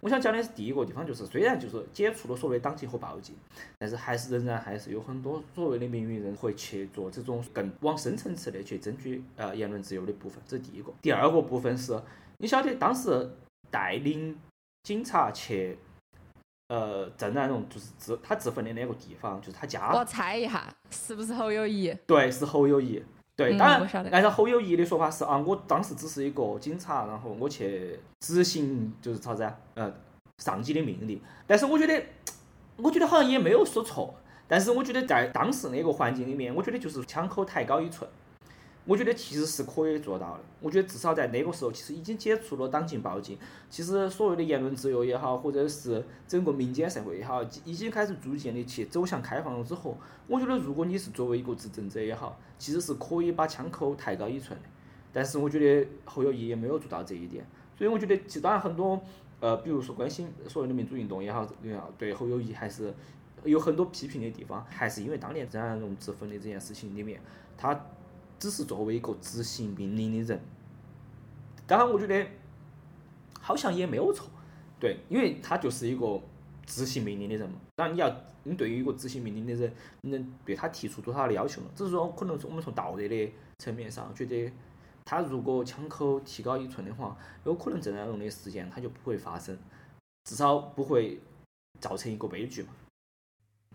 我想讲的是第一个地方，就是虽然就是解除了所谓党禁和报禁，但是还是仍然还是有很多所谓的名誉人会去做这种更往深层次的去争取呃言论自由的部分，这是第一个。第二个部分是，你晓得当时带领警察去。呃，郑南榕就是自他自焚的那个地方，就是他家。我猜一下，是不是侯友谊？对，是侯友谊。对，当然，嗯按照侯友谊的说法是啊，我当时只是一个警察，然后我去执行就是啥子啊，呃，上级的命令。但是我觉得，我觉得好像也没有说错。但是我觉得在当时那个环境里面，我觉得就是枪口抬高一寸。我觉得其实是可以做到的。我觉得至少在那个时候，其实已经解除了党禁报禁。其实所谓的言论自由也好，或者是整个民间社会也好，已经开始逐渐的去走向开放了之后，我觉得如果你是作为一个执政者也好，其实是可以把枪口抬高一寸的。但是我觉得侯友谊也没有做到这一点，所以我觉得，其实当然很多呃，比如说关心所谓的民主运动也好，也好，对侯友谊还是有很多批评的地方，还是因为当年郑南榕自焚的这件事情里面，他。只是作为一个执行命令的人，当然我觉得好像也没有错，对，因为他就是一个执行命令的人嘛。当然你要，你对于一个执行命令的人，你能对他提出多少的要求呢？只是说，可能是我们从道德的层面上觉得，他如果枪口提高一寸的话，有可能郑南榕的事件他就不会发生，至少不会造成一个悲剧嘛。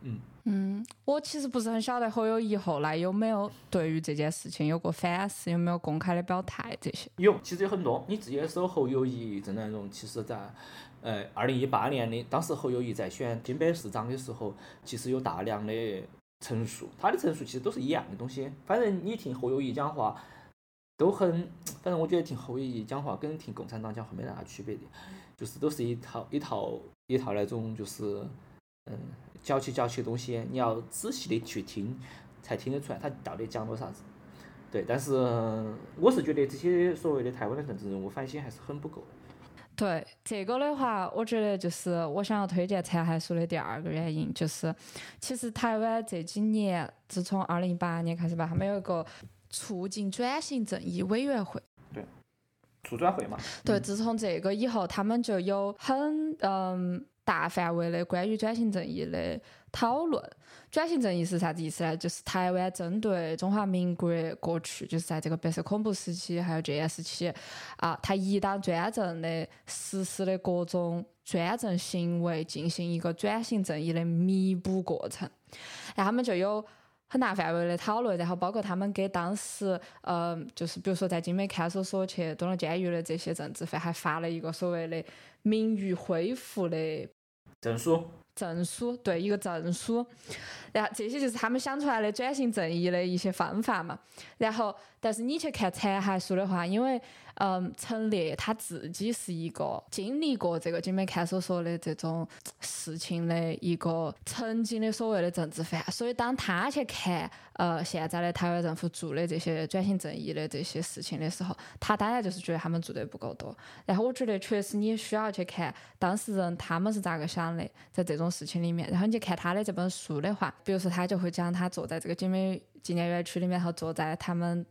嗯。嗯，我其实不是很晓得侯友谊后来有没有对于这件事情有过反思，有没有公开的表态这些。有，其实有很多。你自己搜侯友谊、郑南榕，其实在呃二零一八年的，当时侯友谊在选金北市长的时候，其实有大量的陈述，他的陈述其实都是一样的东西。反正你听侯友谊讲话，都很，反正我觉得听侯友谊讲话跟听共产党讲话没啥区别的，就是都是一套一套一套那种就是嗯。嚼起嚼起的东西，你要仔细的去听，才听得出来他到底讲了啥子。对，但是我是觉得这些所谓的台湾的政治人物反省还是很不够。对这个的话，我觉得就是我想要推荐残骸书的第二个原因，就是其实台湾这几年，自从二零一八年开始吧，他们有一个促进转型正义委员会。对，促转会嘛。对，自从这个以后，他们就有很嗯。大范围的关于转型正义的讨论，转型正义是啥子意思呢？就是台湾针对中华民国过去，就是在这个白色恐怖时期还有戒严时期，啊，他一党专政的实施的各种专政行为，进行一个转型正义的弥补过程。然后他们就有很大范围的讨论，然后包括他们给当时，嗯，就是比如说在金美看守所去蹲了监狱的这些政治犯，还发了一个所谓的名誉恢复的。证书，证书，对，一个证书，然后这些就是他们想出来的转型正义的一些方法嘛。然后，但是你去看残骸书的话，因为。嗯，陈烈他自己是一个经历过这个金美看守所的这种事情的一个曾经的所谓的政治犯，所以当他去看呃现在的台湾政府做的这些转型正义的这些事情的时候，他当然就是觉得他们做的不够多。然后我觉得确实你需要去看当事人他们是咋个想的，在这种事情里面，然后你去看他的这本书的话，比如说他就会讲他坐在这个金美纪念园区里面，然后坐在他们。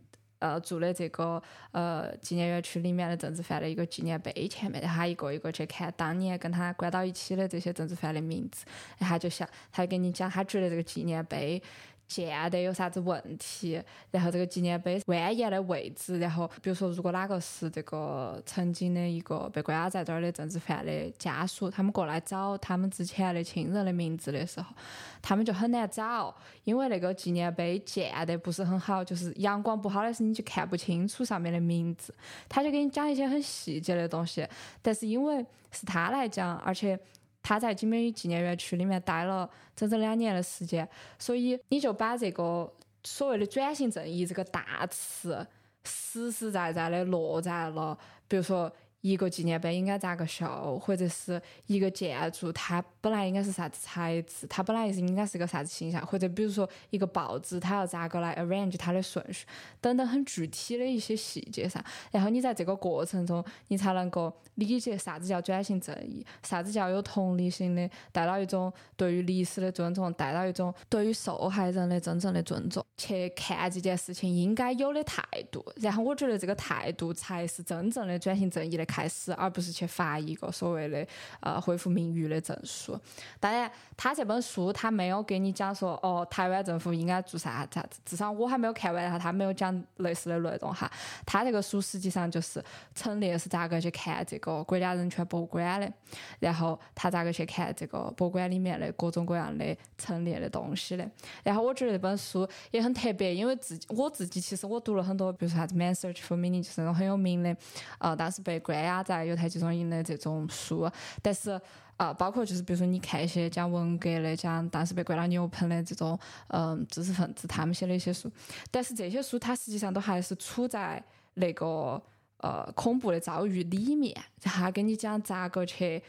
呃，做的这个呃纪念园区里面的政治犯的一个纪念碑前面，然后他一个一个去看当年跟他关到一起的这些政治犯的名字，然后就想，他跟你讲，他觉得这个纪念碑。建的有啥子问题？然后这个纪念碑蜿蜒的位置，然后比如说，如果哪个是这个曾经的一个被关押在这儿的政治犯的家属，他们过来找他们之前的亲人的名字的时候，他们就很难找，因为那个纪念碑建的不是很好，就是阳光不好的时候你就看不清楚上面的名字。他就给你讲一些很细节的东西，但是因为是他来讲，而且。他在金美纪念园区里面待了整整两年的时间，所以你就把这个所谓的转型正义这个大词，实实在在的落在了，比如说一个纪念碑应该咋个修，或者是一个建筑它本来应该是啥子材质，它本来是应该是个啥子形象，或者比如说一个报纸它要咋个来 arrange 它的顺序，等等很具体的一些细节上，然后你在这个过程中，你才能够理解啥子叫转型正义，啥子叫有同理心的，带到一种对于历史的尊重，带到一种对于受害人的真正的尊重，去看这件事情应该有的态度。然后我觉得这个态度才是真正的转型正义的开始，而不是去发一个所谓的呃恢复名誉的证书。当然，他这本书他没有给你讲说哦，台湾政府应该做啥啥子，至少我还没有看完哈，他没有讲类似的内容哈。他这个书实际上就是陈列是咋个去看这个国家人权博物馆的，然后他咋个去看这个博物馆里面的各种各样的陈列的东西的。然后我觉得这本书也很特别，因为自己我自己其实我读了很多，比如说啥子《Man Search for Meaning》就是那种很有名的，呃，当时被关押在犹太集中营的这种书，但是。啊，包括就是比如说你看一些讲文革的，讲当时被关到牛棚的这种嗯知识分子他们写的一些书，但是这些书它实际上都还是处在那个呃恐怖的遭遇里面，他跟你讲咋个去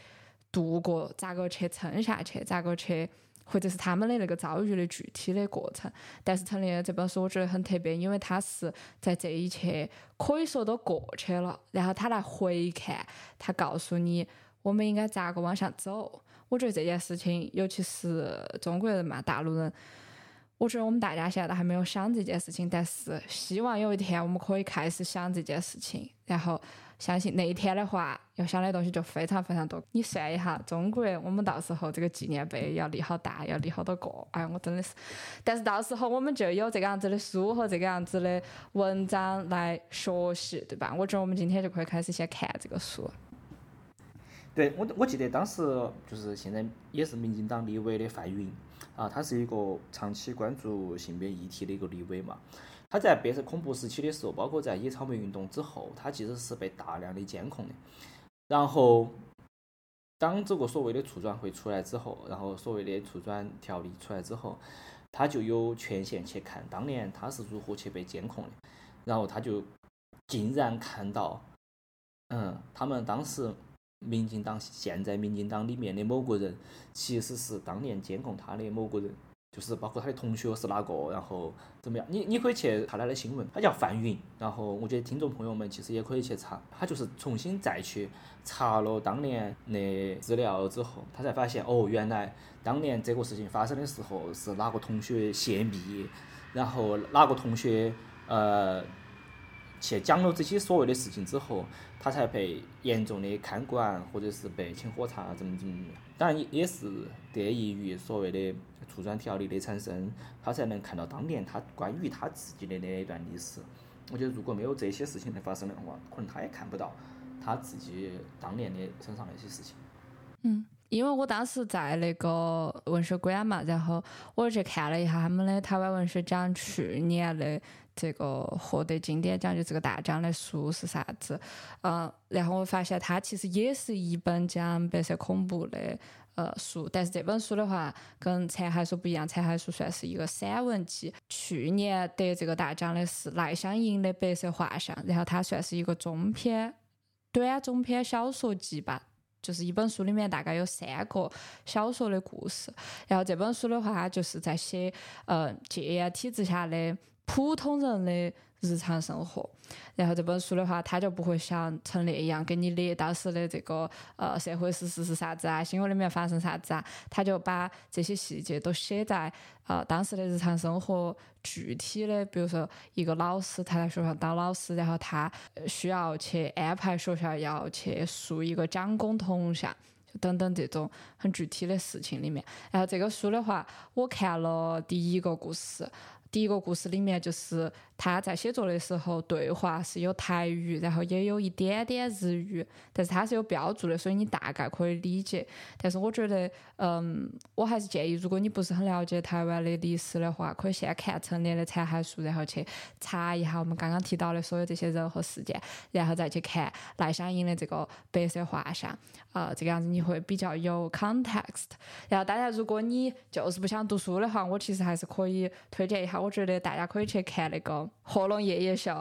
度过，咋个去撑下去，咋个去，或者是他们的那个遭遇的具体的过程。但是陈列这本书我觉得很特别，因为他是在这一切可以说都过去了，然后他来回看，他告诉你。我们应该咋个往下走？我觉得这件事情，尤其是中国人嘛，大陆人，我觉得我们大家现在都还没有想这件事情，但是希望有一天我们可以开始想这件事情，然后相信那一天的话，要想的东西就非常非常多。你算一下，中国我们到时候这个纪念碑要立好大，要立好多个，哎，我真的是。但是到时候我们就有这个样子的书和这个样子的文章来学习，对吧？我觉得我们今天就可以开始先看这个书。对我，我记得当时就是现在也是民进党立委的范云啊，他是一个长期关注性别议题的一个立委嘛。他在白色恐怖时期的时候，包括在野草莓运动之后，他其实是被大量的监控的。然后，当这个所谓的促转会出来之后，然后所谓的促转条例出来之后，他就有权限去看当年他是如何去被监控的。然后他就竟然看到，嗯，他们当时。民进党现在民进党里面的某个人，其实是当年监控他的某个人，就是包括他的同学是哪个，然后怎么样？你你可以去查他的新闻，他叫范云。然后我觉得听众朋友们其实也可以去查，他就是重新再去查了当年的资料之后，他才发现哦，原来当年这个事情发生的时候是哪个同学泄密，然后哪个同学呃。去讲了这些所谓的事情之后，他才被严重的看管，或者是被请喝茶，怎么怎么。当然也是得益于所谓的促转条例的产生，他才能看到当年他关于他自己的那一段历史。我觉得如果没有这些事情的发生的话，可能他也看不到他自己当年的身上那些事情。嗯，因为我当时在那个文学馆嘛，然后我去看了一下他们的台湾文学奖去年的。这个获得经典奖就这个大奖的书是啥子？嗯，然后我发现它其实也是一本讲白色恐怖的呃书，但是这本书的话跟残骸书不一样，残骸书算是一个散文集。去年得这个大奖的是赖香吟的《白色画像》，然后它算是一个中篇、短中篇小说集吧，就是一本书里面大概有三个小说的故事。然后这本书的话，就是在写呃戒严体制下的。普通人的日常生活，然后这本书的话，它就不会像陈列一样给你列当时的这个呃社会事实是啥子啊，新闻里面发生啥子啊，他就把这些细节都写在呃当时的日常生活具体的，比如说一个老师他在学校当老师，然后他需要去安排学校要去塑一个蒋公铜像，等等这种很具体的事情里面。然后这个书的话，我看了第一个故事。第一个故事里面，就是他在写作的时候，对话是有台语，然后也有一点点日语，但是他是有标注的，所以你大概可以理解。但是我觉得，嗯，我还是建议，如果你不是很了解台湾的历史的话，可以先看陈列的残骸书，然后去查一下我们刚刚提到的所有这些人和事件，然后再去看赖香吟的这个白色画像，啊，这个样子你会比较有 context。然后大家如果你就是不想读书的话，我其实还是可以推荐一下，我觉得大家可以去看那个《贺龙夜夜秀》、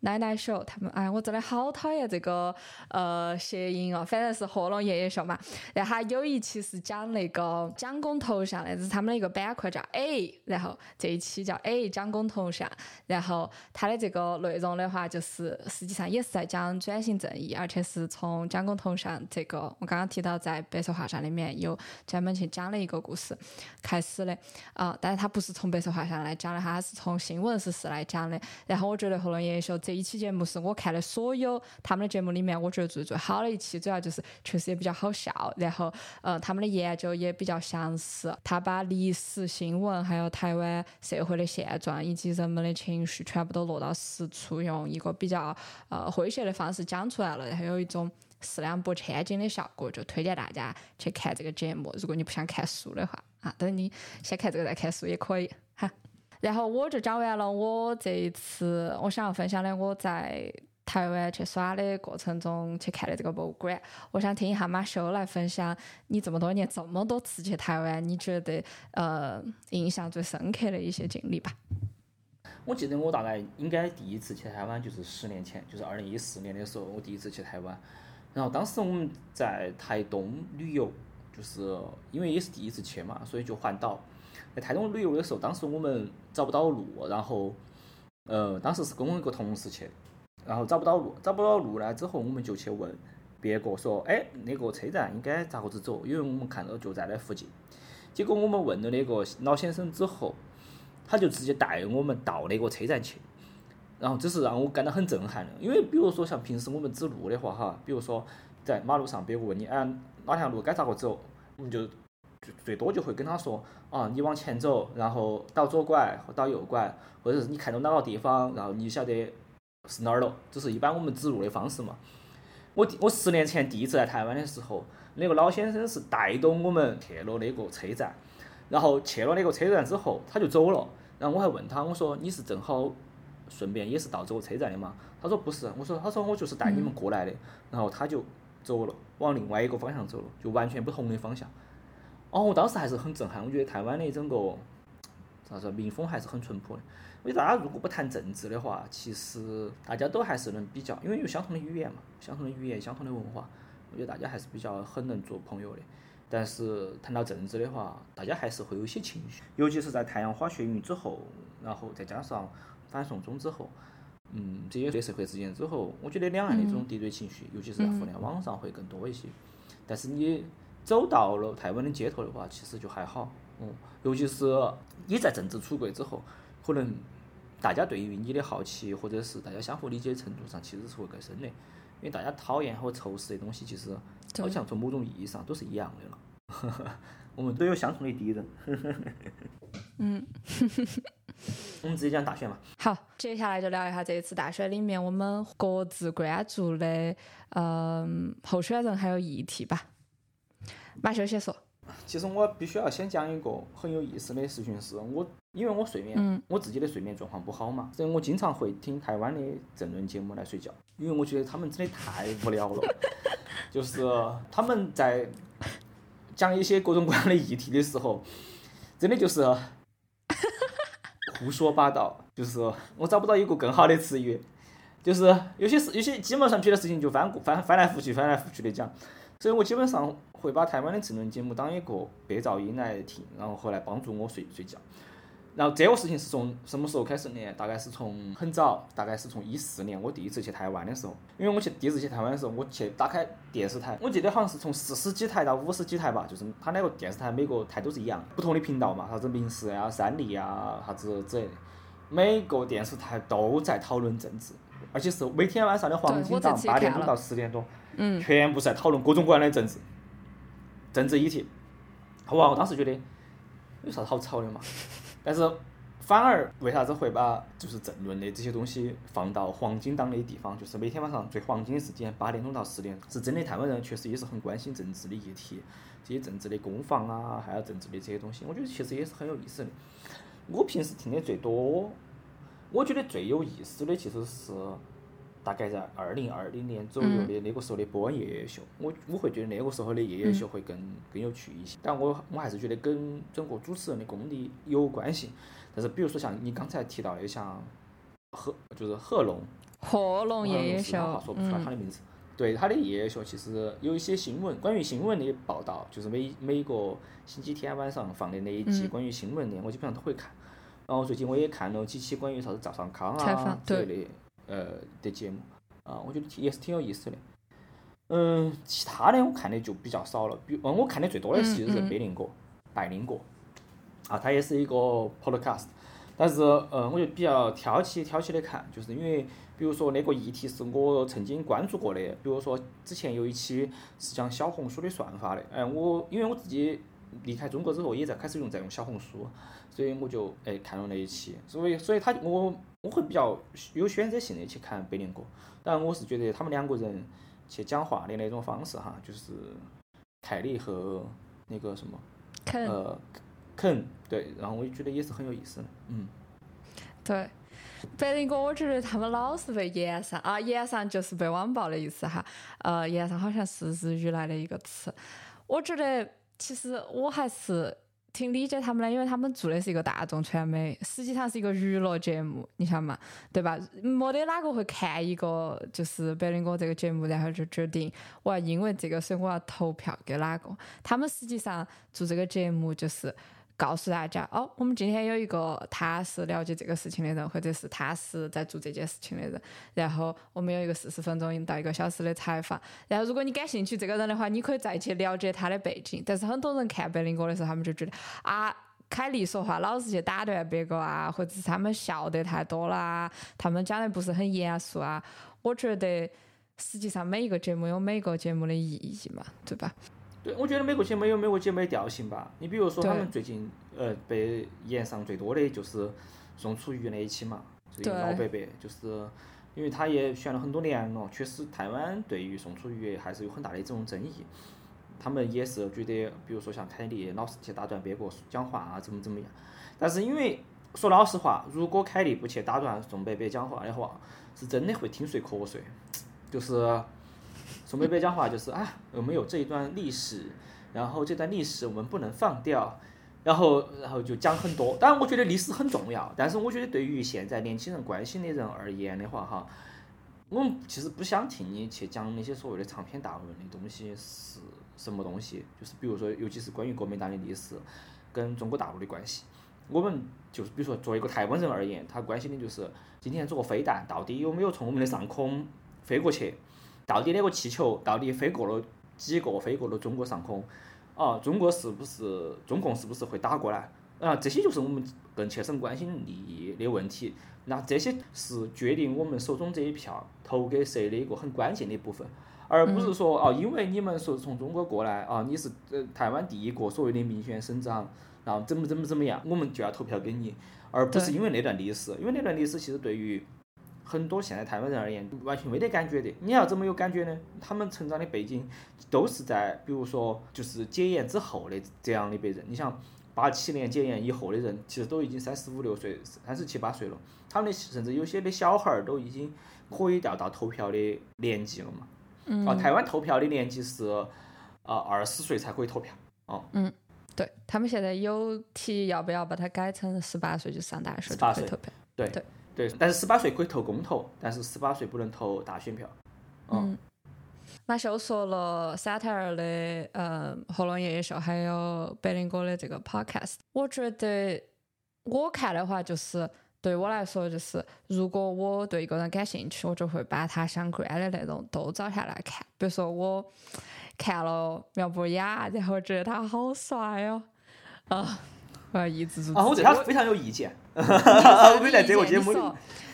奶奶秀，他们哎，我真的好讨厌这个呃谐音哦，反正是《贺龙夜夜秀》嘛。然后它有一期是讲那个蒋公头像的，这是他们的一个板块叫 A，然后这一期叫 A 蒋公头像，然后它的这个内容的话，就是实际上也是在讲转型正义，而且是从蒋公头像这个我刚刚提到在白色画像里面有专门去讲了一个故事开始的啊、但是它不是从白色画像来讲的，它是从新闻时事来讲的。然后我觉得《后龙夜夜秀》这一期节目是我看的所有他们的节目里面，我觉得做的最好的一期，主要就是确实也比较好笑，然后呃他们的研究也比较详实，他把历史新闻还有台湾社会的现状以及人们的情绪全部都落到实处，用一个比较呃诙谐的方式讲出来了，然后有一种。四两拨千斤的效果，就推荐大家去看这个节目。如果你不想看书的话，啊，等你先看这个再看书也可以。然后我就讲完了我这一次我想要分享的我在台湾去耍的过程中去看的这个博物馆。我想听一下马修来分享你这么多年这么多次去台湾，你觉得呃印象最深刻的一些经历吧。我记得我大概应该第一次去台湾就是十年前，就是二零一四年的时候，我第一次去台湾。然后当时我们在台东旅游，就是因为也是第一次去嘛，所以就环岛。在台东旅游的时候，当时我们找不到路，然后，呃，当时是跟我一个同事去，然后找不到路，找不到路呢之后，我们就去问别个说，哎，那个车站应该咋个子走？因为我们看到就在那附近。结果我们问了那个老先生之后，他就直接带我们到那个车站去。然后这是让我感到很震撼的，因为比如说像平时我们指路的话哈，比如说在马路上别个问你，哎，哪条路该咋个走，我们就最最多就会跟他说，啊，你往前走，然后倒左拐或倒右拐，或者是你看到哪个地方，然后你晓得是哪儿了，这是一般我们指路的方式嘛。我第我十年前第一次来台湾的时候，那个老先生是带动我们去了那个车站，然后去了那个车站之后他就走了，然后我还问他，我说你是正好。顺便也是到这个车站的嘛？他说不是，我说他说我就是带你们过来的，然后他就走了，往另外一个方向走了，就完全不同的方向。哦，我当时还是很震撼，我觉得台湾的整个啥子民风还是很淳朴的。我觉得大家如果不谈政治的话，其实大家都还是能比较，因为有相同的语言嘛，相同的语言，相同的文化，我觉得大家还是比较很能做朋友的。但是谈到政治的话，大家还是会有一些情绪，尤其是在太阳花学运之后，然后再加上。反送中之后，嗯，这些对社会事件之后，我觉得两岸的这种敌对情绪，尤其是在互联网上会更多一些。但是你走到了台湾的街头的话，其实就还好，嗯，尤其是你在政治出轨之后，可能大家对于你的好奇，或者是大家相互理解程度上，其实是会更深的。因为大家讨厌和仇视的东西，其实好像从某种意义上都是一样的了。我们都有相同的敌人。嗯。我们直接讲大选嘛。好，接下来就聊一下这一次大选里面我们各自关注的嗯候选人还有议题吧。马修先说。其实我必须要先讲一个很有意思的事情，是我因为我睡眠，我自己的睡眠状况不好嘛，所以我经常会听台湾的政论节目来睡觉，因为我觉得他们真的太无聊了，就是他们在讲一些各种各样的议题的时候，真的就是。胡说八道，就是我找不到一个更好的词语，就是有些事，有些鸡毛蒜皮的事情就翻过翻翻来覆去，翻来覆去的讲，所以我基本上会把台湾的政论节目当一个白噪音来听，然后后来帮助我睡睡觉。然后这个事情是从什么时候开始呢？大概是从很早，大概是从一四年我第一次去台湾的时候，因为我去第一次去台湾的时候，我去打开电视台，我记得好像是从四十几台到五十几台吧，就是它那个电视台每个台都是一样，不同的频道嘛，啥子民视啊、三立啊，啥子之类的，每个电视台都在讨论政治，而且是每天晚上的黄金档，八点钟到十点多，嗯，全部是在讨论各种各样的政治，政治议题。哇，我当时觉得有啥子好吵的嘛？但是反而为啥子会把就是政论的这些东西放到黄金档的地方？就是每天晚上最黄金的时间，八点钟到十点，是真的。台湾人确实也是很关心政治的议题，这些政治的攻防啊，还有政治的这些东西，我觉得其实也是很有意思的。我平时听的最多，我觉得最有意思的其实是大概在二零二零年左右的那个时候的播音夜夜秀，我我会觉得那个时候的夜夜秀会更更有趣一些。但我我还是觉得跟整个主持人的功力有关系。但是比如说像你刚才提到的，像贺就是贺龙，贺龙夜夜秀，说不出来他的名字。对他的夜夜秀，其实有一些新闻，关于新闻的报道，就是每每个星期天晚上放的那一集嗯关于新闻的，我基本上都会看。然后最近我也看了几期关于啥子赵尚康啊之类的呃的节目，啊，我觉得也是挺有意思的。嗯，其他的我看的就比较少了，比嗯我看的最多的其实是嗯嗯。贝林哥，拜林哥，啊，它也是一个 podcast，但是呃，我就比较挑起挑起的看，就是因为比如说那个议题是我曾经关注过的，比如说之前有一期是讲小红书的算法的，哎，我因为我自己离开中国之后也在开始用在用小红书，所以我就哎看了那一期，所以所以他我我会比较有选择性的去看贝林哥，当然我是觉得他们两个人去讲话的那种方式哈，就是凯莉和那个什么肯呃肯对，然后我就觉得也是很有意思的，嗯。对，白灵哥，我觉得他们老是被延上啊，延上就是被网暴的意思哈。呃，延上好像是日语来的一个词。我觉得其实我还是挺理解他们的，因为他们做的是一个大众传媒，实际上是一个娱乐节目，你想嘛，对吧？没得哪个会看一个就是白灵哥这个节目，然后就决定我要因为这个，所以我要投票给哪个。他们实际上做这个节目就是。告诉大家哦，我们今天有一个他是了解这个事情的人，或者是他是在做这件事情的人，然后我们有一个四十分钟到一个小时的采访，然后如果你感兴趣这个人的话，你可以再去了解他的背景。但是很多人看白灵哥的时候，他们就觉得啊。凯莉说话老是去打断别个啊，或者是他们笑得太多啦，他们讲的不是很严肃啊。我觉得实际上每一个节目有每一个节目的意义嘛，对吧？对，我觉得每个节目有每个节目的调性吧。你比如说，他们最近呃被延上最多的就是宋楚瑜那一期嘛，这个对老伯伯，就是因为他也选了很多年了，确实台湾对于宋楚瑜还是有很大的这种争议。他们也是觉得，比如说像凯莉老是去打断别个讲话啊，怎么怎么样。但是因为说老实话，如果凯莉不去打断宋伯伯讲话的话，是真的会听睡瞌睡，就是。从贝贝讲话就是啊，我们有这一段历史，然后这段历史我们不能放掉，然后然后就讲很多。当然，我觉得历史很重要，但是我觉得对于现在年轻人关心的人而言的话，哈，我们其实不想听你去讲那些所谓的长篇大论的东西是什么东西，就是比如说，尤其是关于国民党的历史跟中国大陆的关系。我们就是比如说，作为一个台湾人而言，他关心的就是今天这个飞弹到底有没有从我们的上空飞过去。到底那个气球到底飞过了几个飞过了中国上空？啊，中国是不是中共是不是会打过来？啊，这些就是我们更切身关心利益的问题。那这些是决定我们手中这一票投给谁的一个很关键的部分，而不是说哦、因为你们说从中国过来啊，你是呃台湾第一个所谓的民选省长，然后怎么怎么怎么样，我们就要投票给你，而不是因为那段历史，因为那段历史其实对于很多现在台湾人而言，完全没得感觉的。你要怎么有感觉呢？他们成长的背景都是在，比如说就是解严之后的这样的一辈人。你像八七年解严以后的人，其实都已经三十五六岁、三十七八岁了，他们的甚至有些的小孩儿都已经可以调到投票的年纪了嘛。嗯啊，台湾投票的年纪是啊二十岁才可以投票。哦，嗯对他们现在有提要不要把它改成十八岁就上大学就18岁可以投票。对对对，但是十八岁可以投公投，但是十八岁不能投大选票。嗯，马修说了沙特尔的呃《喉咙夜夜秀》，还有白灵哥的这个 podcast。我觉得我看的话，就是对我来说，就是如果我对一个人感兴趣，我就会把他相关的内容都找下来看。比如说我看了苗博雅，然后觉得他好帅哦，啊，我要抑制住啊，我对他非常有意见。我我没在这个节目里。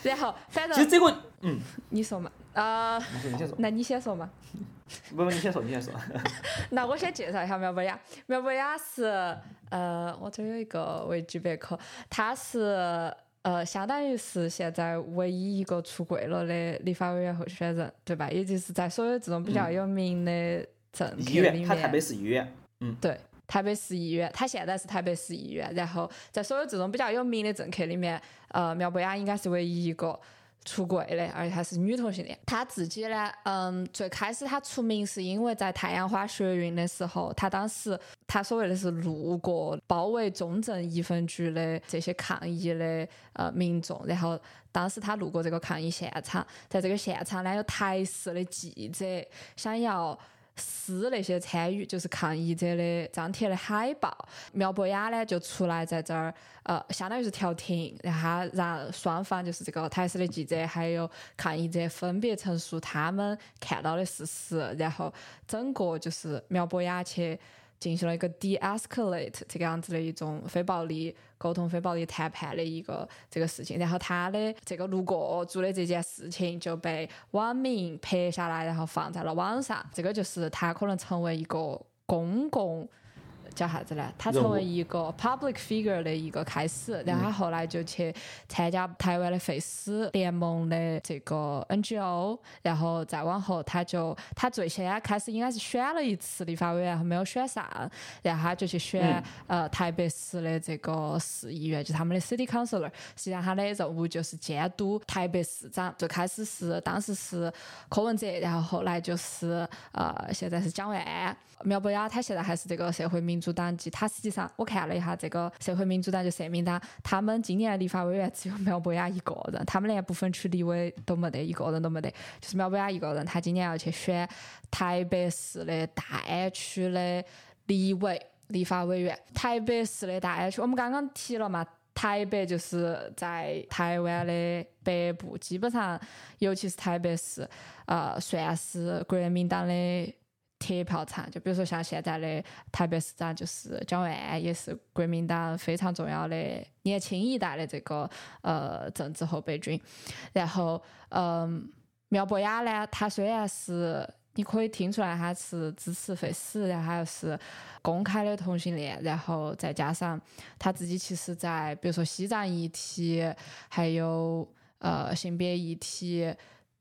然后反正其实这个，嗯，你说嘛，啊、你说你先说，那你先说嘛。不不，你先说，你先说。那我先介绍一下苗博雅。苗博雅是呃，我这有一个维基百科，他是呃，相当于是现在唯一一个出柜了的立法委员候选人，对吧？也就是在所有这种比较有名的政议客里员，面，他台北市议员，对，台北市议员，他现在是台北市议员。然后在所有这种比较有名的政客里面，呃，苗博雅应该是唯一一个出柜的，而且她是女同性恋。她自己呢，嗯，最开始她出名是因为在太阳花学运的时候，她当时她所谓的是路过包围中正一分局的这些抗议的呃民众，然后当时她路过这个抗议现场，在这个现场呢有台视的记者想要。撕那些参与就是抗议者的张贴的海报，苗博雅呢就出来在这儿，呃，相当于是调停，然后让双方就是这个台视的记者还有抗议者分别陈述他们看到的事实，然后整个就是苗博雅去。进行了一个 de-escalate 这个样子的一种非暴力沟通、非暴力谈判的一个这个事情，然后他的这个路过做的这件事情就被网民拍下来，然后放在了网上。这个就是他可能成为一个公共。叫啥子呢？他成为一个 public figure 的一个开始，然后他后来就去参加台湾的废死联盟的这个 NGO，然后再往后他就他最先开始应该是选了一次立法委员，没有选上，然后他就去选呃台北市的这个市议员，就他们的 city councilor。实际上他的任务就是监督台北市长。最开始是当时是柯文哲，然后后来就是呃现在是蒋万安。苗博雅他现在还是这个社会民主。党籍，他实际上我看了一下这个社会民主党就社民党，他们今年立法委员只有苗博雅一个人，他们连不分区立委都没得，一个人都没得，就是苗博雅一个人，他今年要去选台北市的大安区的立委、立法委员。台北市的大安区，我们刚刚提了嘛，台北就是在台湾的北部，基本上尤其是台北市，呃，算是国民党的。铁票场，就比如说像现在的台北市长就是蒋万安，也是国民党非常重要的年轻一代的这个呃政治后备军。然后，嗯，苗博雅呢，他虽然是你可以听出来他是支持废死，然后是公开的同性恋，然后再加上他自己其实在比如说西藏议题，还有呃性别议题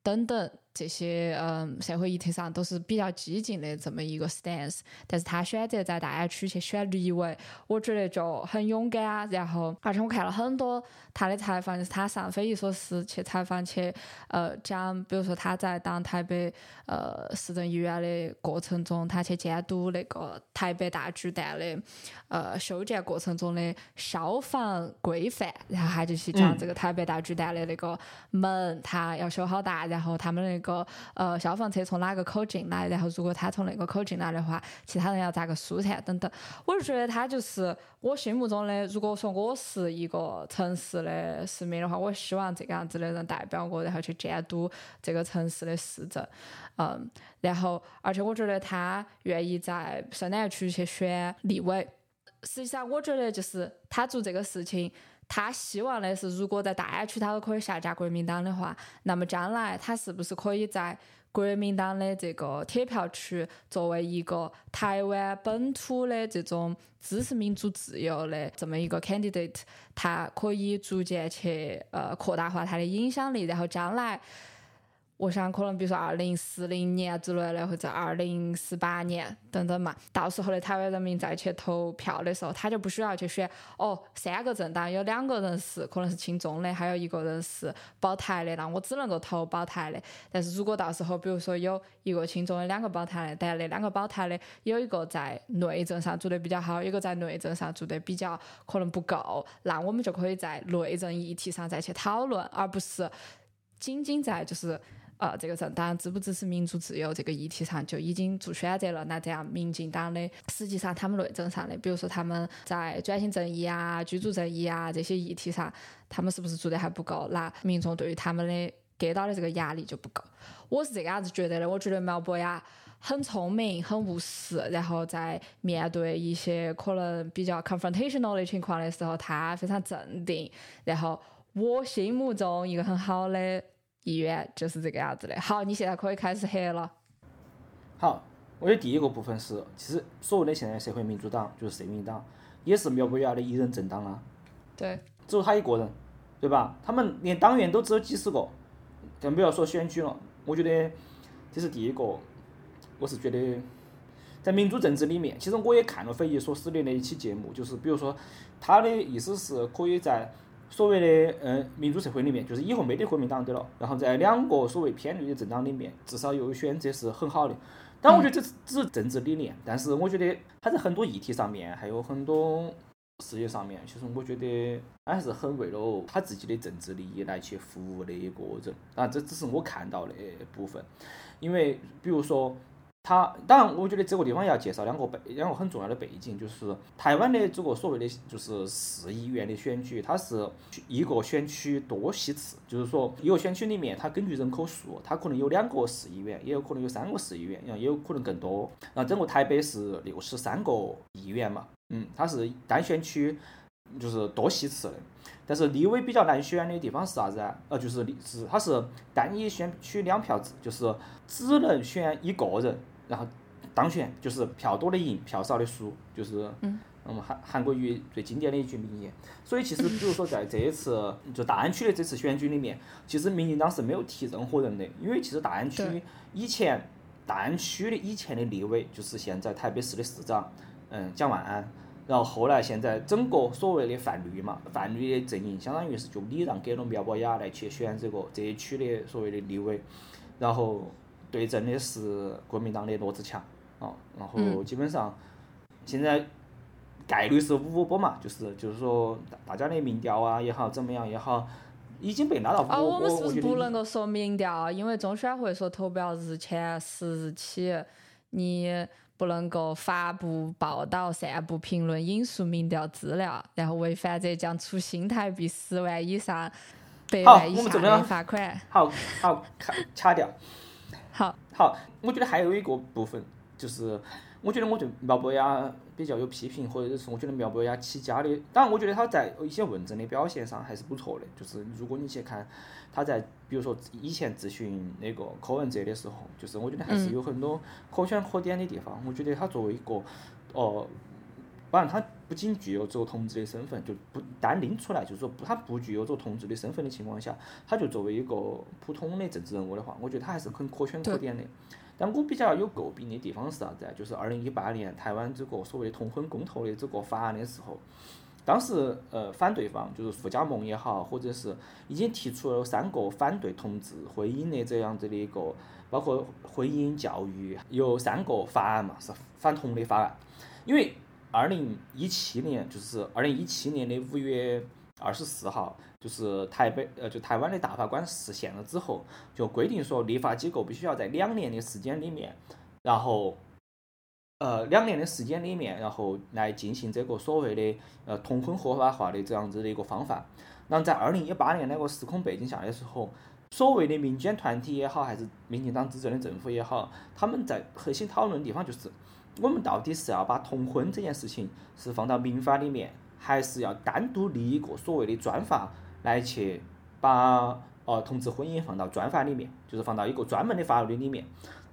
等等。这些嗯社会议题上都是比较激进的这么一个 stance，但是他选择在大安区去选立委，我觉得就很勇敢啊。然后，而且我看了很多他的采访，就是他上非遗说是去采访去呃讲，比如说他在当台北呃市政议员的过程中，他去监督那个台北大巨蛋的呃修建过程中的消防规范，然后他就去讲这个台北大巨蛋的那个门，他要修好大，然后他们那个。个呃，消防车从哪个口进来？然后如果他从那个口进来的话，其他人要咋个疏散等等。我就觉得他就是我心目中的。如果说我是一个城市的市民的话，我希望这个样子的人代表我，然后去监督这个城市的市政。嗯，然后而且我觉得他愿意在深南区去选立委。实际上，我觉得就是他做这个事情。他希望的是，如果在大安区他都可以下架国民党的话，那么将来他是不是可以在国民党的这个铁票区作为一个台湾本土的这种支持民主自由的这么一个 candidate，他可以逐渐去呃扩大化他的影响力，然后将来。我想可能比如说二零四零年之类的，或者二零四八年等等嘛，到时候的台湾人民再去投票的时候，他就不需要去选哦，三个政党有两个人是可能是亲中的，还有一个人是保台的，那我只能够投保台的。但是如果到时候比如说有一个亲中的，两个保台的，但那两个保台的有一个在内政上做的比较好，一个在内政上做的比较可能不够，那我们就可以在内政议题上再去讨论，而不是仅仅在就是。呃，这个政党支不支持民主自由这个议题上就已经做选择了。那这样，民进党的实际上他们内政上的，比如说他们在转型正义啊、居住正义啊这些议题上，他们是不是做的还不够？那民众对于他们的给到的这个压力就不够。我是这个样子觉得的。我觉得苗博雅很聪明、很务实，然后在面对一些可能比较 confrontational 的情况的时候，他非常镇定。然后我心目中一个很好的。意愿就是这个样子的。好，你现在可以开始黑了。好，我的第一个部分是，其实所谓的现在社会民主党就是社民党，也是苗博雅的一人政党啊。对。只有他一个人，对吧？他们连党员都只有几十个，更不要说选举了。我觉得这是第一个，我是觉得在民主政治里面，其实我也看了匪夷所思的那一期节目，就是比如说他的意思是可以在所谓的嗯民主社会里面，就是以后没得国民党的了，然后在两个所谓偏绿的政党里面，至少有选择是很好的。但我觉得这只是政治理念，但是我觉得他在很多议题上面，还有很多事业上面，其实我觉得他还是很为了他自己的政治利益来去服务的一个人。啊，这只是我看到的部分，因为比如说。它当然，我觉得这个地方要介绍两个背两个很重要的背景，就是台湾的这个所谓的就是市议员的选举，它是一个选区多席次，就是说一个选区里面，它根据人口数，它可能有两个市议员，也有可能有三个市议员，也有可能更多。那整个台北是六十三个议员嘛，嗯，它是单选区就是多席次的。但是立委比较难选的地方是啥子啊？呃，就是是它是单一选区两票制，就是只能选一个人。然后当选就是票多的赢，票少的输，就是嗯们韩韩国瑜最经典的一句名言。所以其实比如说在这一次就大安区的这次选举里面，其实民进党是没有提任何人的，因为其实大安区以前大安区的以前的立委就是现在台北市的市长，嗯蒋万安，然后后来现在整个所谓的泛绿嘛，泛绿的阵营相当于是就礼让给了苗博雅来去选这个这一区的所谓的立委，然后。对阵的是国民党的罗志强，哦，然后基本上现在概率是五五波嘛，就是就是说大家的民调啊也好，怎么样也好，已经被拉到五五波。我们是不是不能够说民调？因为中选会说投票日前十日起，你不能够发布报道、散布评论、引述民调资料，然后违反者将处新台币十万以上百万以下的罚款。好好卡卡掉。好，我觉得还有一个部分，就是我觉得我对苗博雅比较有批评，或者是我觉得苗博雅起家的，当然我觉得他在一些问政的表现上还是不错的。就是如果你去看他在比如说以前咨询那个柯文哲的时候，就是我觉得还是有很多可圈可点的地方。我觉得他作为一个，哦，反正他不仅具有这个同志的身份，就不单拎出来，就是说他不具有这个同志的身份的情况下，他就作为一个普通的政治人物的话，我觉得他还是很可圈可点的。但我比较有诟病的地方是啥子啊？就是二零一八年台湾这个所谓的同婚公投的这个法案的时候，当时呃反对方就是傅家梦也好，或者是已经提出了三个反对同志婚姻的这样子的一个，包括婚姻教育有三个法案嘛，是反同的法案，因为。二零一七年，就是二零一七年的五月二十四号，就是台北呃，就台湾的大法官释宪了之后，就规定说，立法机构必须要在两年的时间里面，然后，呃，两年的时间里面，然后来进行这个所谓的呃同婚合法化的这样子的一个方法。然后在二零一八年那个时空背景下的时候，所谓的民间团体也好，还是民进党执政的政府也好，他们在核心讨论的地方就是。我们到底是要把同婚这件事情是放到民法里面，还是要单独立一个所谓的专法来去把呃同志婚姻放到专法里面，就是放到一个专门的法律里面。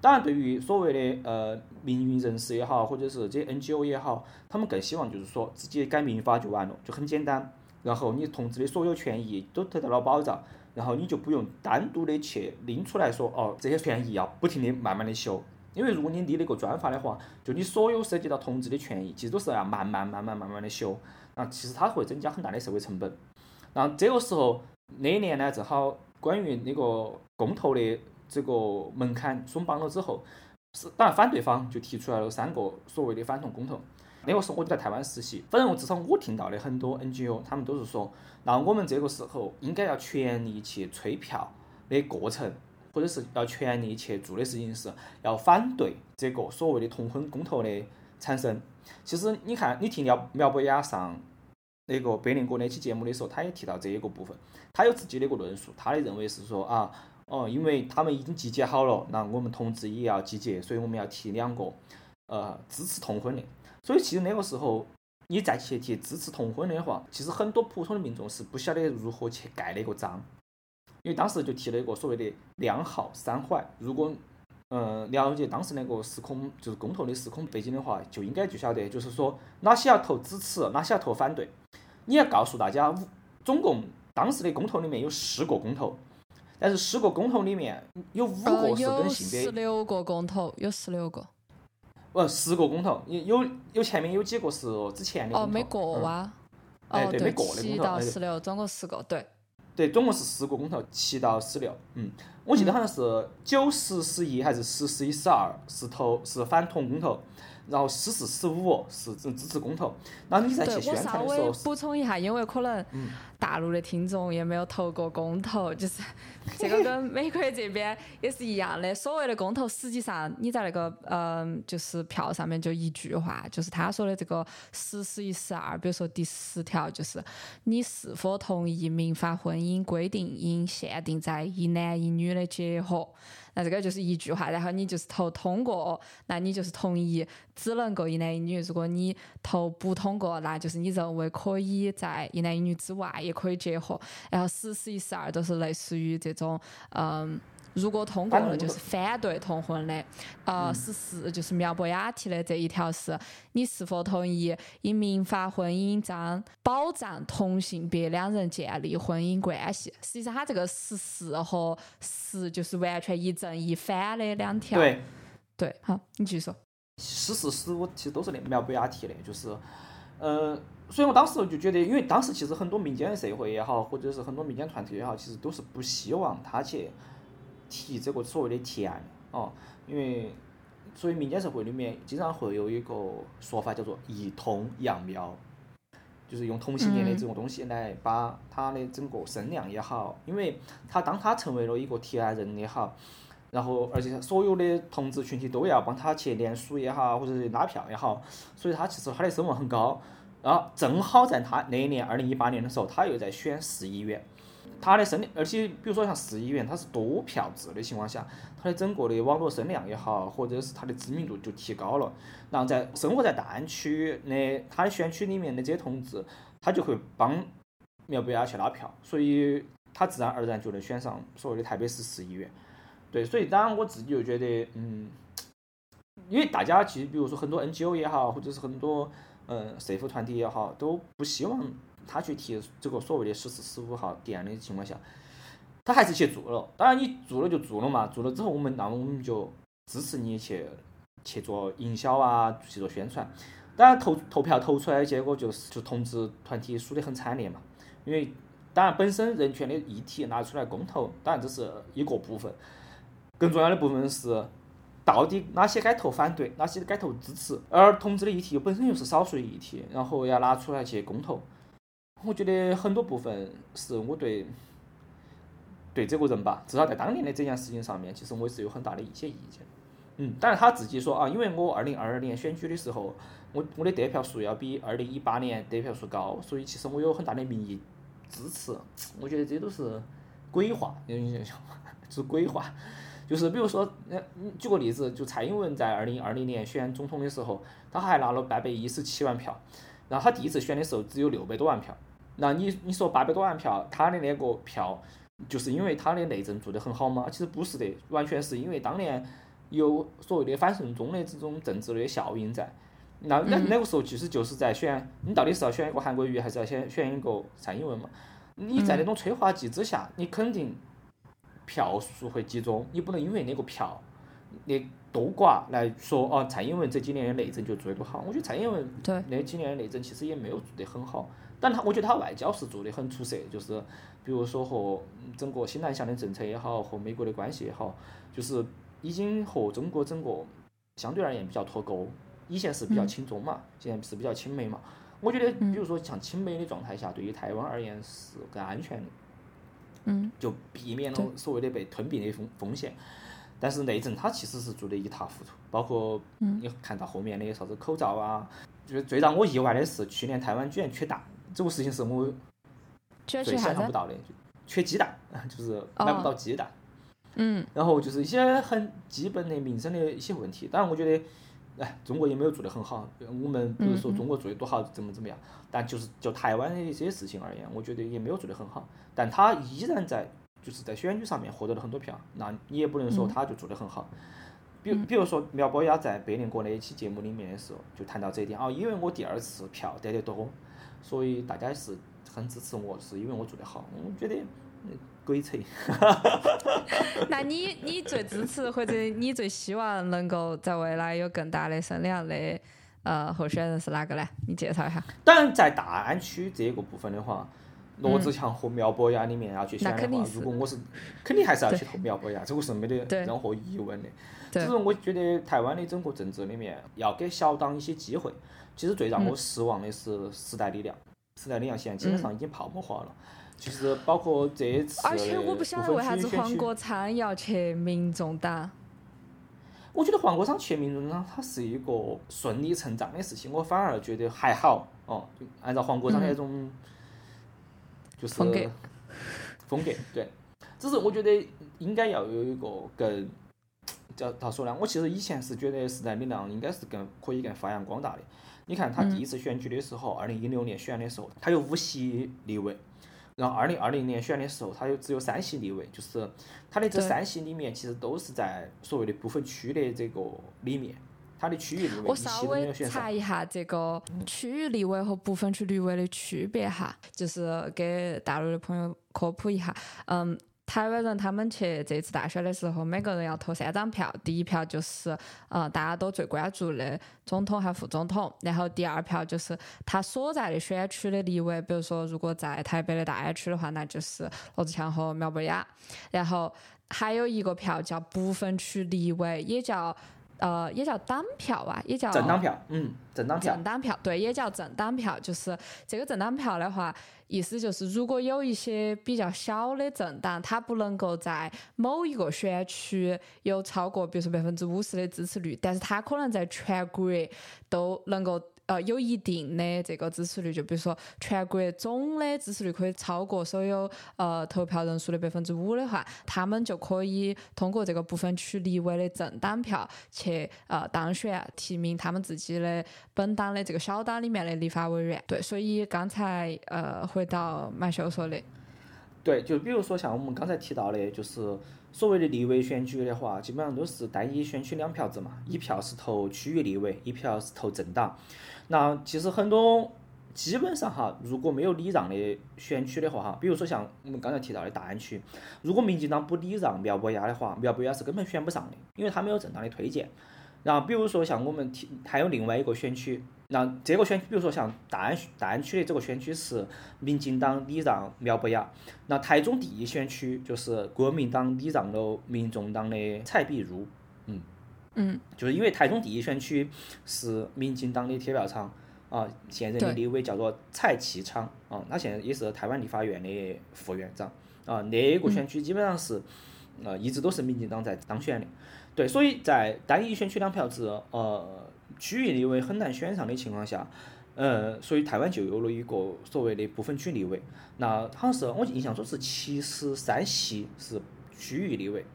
当然，对于所谓的呃民运人士也好，或者是这些 NGO 也好，他们更希望就是说直接改民法就完了，就很简单。然后你同志的所有权益都得到了保障，然后你就不用单独的去拎出来说哦，这些权益要不停的慢慢的修。因为如果你立了一个专法的话，就你所有涉及到同志的权益，其实都是要慢慢、慢慢、慢慢的修，那其实它会增加很大的社会成本。然后这个时候那一年呢，正好关于那个公投的这个门槛松绑了之后，是当然反对方就提出来了三个所谓的反同公投。那个时候我就在台湾实习，反正我至少我听到的很多 NGO，他们都是说，那我们这个时候应该要全力去催票的过程。或者是要全力去做的事情是要反对这个所谓的同婚公投的产生。其实你看，你听苗苗博雅上那个百灵国那期节目的时候，他也提到这一个部分，他有自己的一个论述，他的认为是说啊，哦，因为他们已经集结好了，那我们同志也要集结，所以我们要提两个呃支持同婚的。所以其实那个时候你再去提支持同婚的话，其实很多普通的民众是不晓得如何去盖那个章。因为当时就提了一个所谓的两好三坏，如果嗯了解当时那个时空就是公投的时空背景的话，就应该就晓得，就是说哪些要投支持，哪些要投反对。你要告诉大家，总共当时的公投里面有十个公投，但是十个公投里面有五个是跟性别。十六个公投，有十六个。呃，十个公投，有有有前面有几个是之前的。哦，没过哇。哦，对，没过的十六，总共十个，对，对，总共是十个公投，七到十六。嗯，我记得好像是九十十一还是十十一十二是投是反同公投，然后十四十五是支支持公投。然后你再去宣传的时候是，补充一下，因为可能嗯大陆的听众也没有投过公投，就是 这个跟美国这边也是一样的。所谓的公投，实际上你在那个嗯、就是票上面就一句话，就是他说的这个十、十一、十二，比如说第十条就是你是否同意民法婚姻规定应限定在一男一女的结合。那这个就是一句话，然后你就是投通过，那你就是同意只能够一男一女。如果你投不通过，那就是你认为可以在一男一女之外也可以结合。然后十、十一、十二都是类似于这种，嗯。如果通过了，就是反对同婚的。呃，十四就是苗博雅提的这一条是，你是否同意以民法婚姻章保障同性别两人建立婚姻关系？实际上，它这个十四和十就是完全一正一反的两条。对，对，好，你继续说。十四十五其实都是那苗博雅提的，就是，呃，所以我当时就觉得，因为当时其实很多民间的社会也好，或者是很多民间团体也好，其实都是不希望他去提这个所谓的提案哦，因为所以民间社会里面经常会有一个说法叫做一通养苗，就是用同性恋的这种东西来把他的整个声量也好，因为他当他成为了一个提案人也好。然后，而且所有的同志群体都要帮他去联署也好，或者是拉票也好，所以他其实他的声望很高。然后正好在他那一年二零一八年的时候，他又在选市议员，他的声量，而且比如说像市议员，他是多票制的情况下，他的整个的网络声量也好，或者是他的知名度就提高了。然后在生活在大安区的他的选区里面的这些同志，他就会帮苗博雅去拉票，所以他自然而然就能选上所谓的台北市市议员。对，所以当然我自己就觉得，嗯，因为大家其实比如说很多 NGO 也好，或者是很多呃社福团体也好，都不希望他去提这个所谓的十四十五号提案的情况下，他还是去做了。当然你做了就做了嘛，做了之后我们那我们就支持你去去做营销啊，去做宣传。当然投投票投出来的结果就是就同志团体输得很惨烈嘛，因为当然本身人权的议题拿出来公投，当然这是一个部分。更重要的部分是，到底哪些该投反对，哪些该投支持，而同志的议题本身又是少数的议题，然后要拿出来去公投，我觉得很多部分是我对对这个人吧，至少在当年的这件事情上面，其实我是有很大的一些意见。嗯，当然他自己说啊，因为我二零二二年选举的时候，我我的得票数要比二零一八年得票数高，所以其实我有很大的民意支持。我觉得这都是鬼话，就是鬼话。就是比如说，举个例子，就蔡英文在二零二零年选总统的时候，他还拿了八百一十七万票，然后他第一次选的时候只有六百多万票。那你你说八百多万票，他的那个票，就是因为他的内政做得很好吗？其实不是的，完全是因为当年有所谓的反送中的这种政治的效应在。那那那个时候其实就是在选，你到底是要选一个韩国瑜，还是要选选一个蔡英文嘛？你在那种催化剂之下，你肯定。票数会集中，你不能因为那个票那多寡来说哦，蔡英文这几年的内政就做得多好。我觉得蔡英文对那几年的内政其实也没有做得很好，但他我觉得他外交是做得很出色，就是比如说和整个新南向的政策也好，和美国的关系也好，就是已经和中国整个相对而言比较脱钩。以前是比较亲中嘛，现在是比较亲美嘛。我觉得，比如说像亲美的状态下，对于台湾而言是更安全的。嗯，就避免了所谓的被吞并的风风险。但是内政它其实是做的一塌糊涂，包括你看到后面的啥子口罩啊，就是最让我意外的是，去年台湾居然缺蛋，这个事情是我最？想象不到的，缺鸡蛋，就是买不到鸡蛋。嗯，然后就是一些很基本的民生的一些问题。当然，我觉得，哎，中国也没有做得很好。我们不是说中国做得多好，怎么怎么样，但就是就台湾的这些事情而言，我觉得也没有做得很好。但他依然在就是在选举上面获得了很多票，那你也不能说他就做得很好。比如比如说苗博雅在百灵国那一期节目里面的时候，就谈到这一点哦，因为我第二次票得得多，所以大家是很支持我，是因为我做得好。我觉得嗯鬼扯。那你你最支持或者你最希望能够在未来有更大的声量的呃候选人是哪个呢？你介绍一下。当然，在大安区这个部分的话，罗志强和苗博雅里面要去选的话，那肯定如果我是肯定还是要去投苗博雅，这个是没得任何疑问的。对只是我觉得台湾的整个政治里面要给小党一些机会。其实最让我失望的是时代力量，时代力量现在基本上已经泡沫化了。其实包括这一次而且我不晓得为啥子黄国。昌要去民众党。我觉得黄国昌去民众党，他是一个顺理成章的事情，我反而觉得还好哦。就按照黄国昌的那种，就是风格风格对。只是我觉得应该要有一个更叫咋说呢？我其实以前是觉得时代力量应该是更可以更发扬光大的。你看他第一次选举的时候，二零一六年选的时候，他有五席立委。然后二零二零年选的时候，他有只有三席立委，就是他的这三席里面，其实都是在所谓的不分区的这个里面，他的区域立委我稍微查。一下这个区域立委和部分区立委的区别哈，就是给大陆的朋友科普一下。嗯，台湾人他们去这次大选的时候，每个人要投三张票，第一票就是呃大家都最关注的总统和副总统，然后第二票就是他所在的选区的立委，比如说如果在台北的大安区的话，那就是罗志祥和苗博雅，然后还有一个票叫不分区立委，也叫。呃，也叫党票吧，也叫政党票，嗯，政党票政，党票，对，也叫政党票。就是这个政党票的话，意思就是如果有一些比较小的政党，它不能够在某一个选区有超过，比如说百分之五十的支持率，但是它可能在全国都能够。呃，有一定的这个支持率，就比如说全国总的支持率可以超过所有呃投票人数的百分之五的话，他们就可以通过这个部分区立委的政党票去呃当选提名他们自己的本党的这个小党里面的立法委员。对，所以刚才呃回到马修说的，对，就比如说像我们刚才提到的，就是所谓的立委选举的话，基本上都是单一选区两票制嘛，一票是投区域立委，一票是投政党。那其实很多基本上哈，如果没有礼让的选区的话哈，比如说像我们刚才提到的大安区，如果民进党不礼让苗博雅的话，苗博雅是根本选不上的，因为他没有正当的推荐。然后比如说像我们提还有另外一个选区，那这个选区，比如说像大安大安区的这个选区是民进党礼让苗博雅，那台中第一选区就是国民党礼让了民众党的蔡碧如，嗯，嗯，就是因为台中第一选区是民进党的铁票仓啊，现任的立委叫做蔡其昌啊，他现在也是台湾立法院的副院长啊，那个选区基本上是呃一直都是民进党在当选的，对，所以在单一选区两票制，呃，区域立委很难选上的情况下，呃，所以台湾就有了一个所谓的不分区立委，那好像是我印象中是七十三席是区域立委，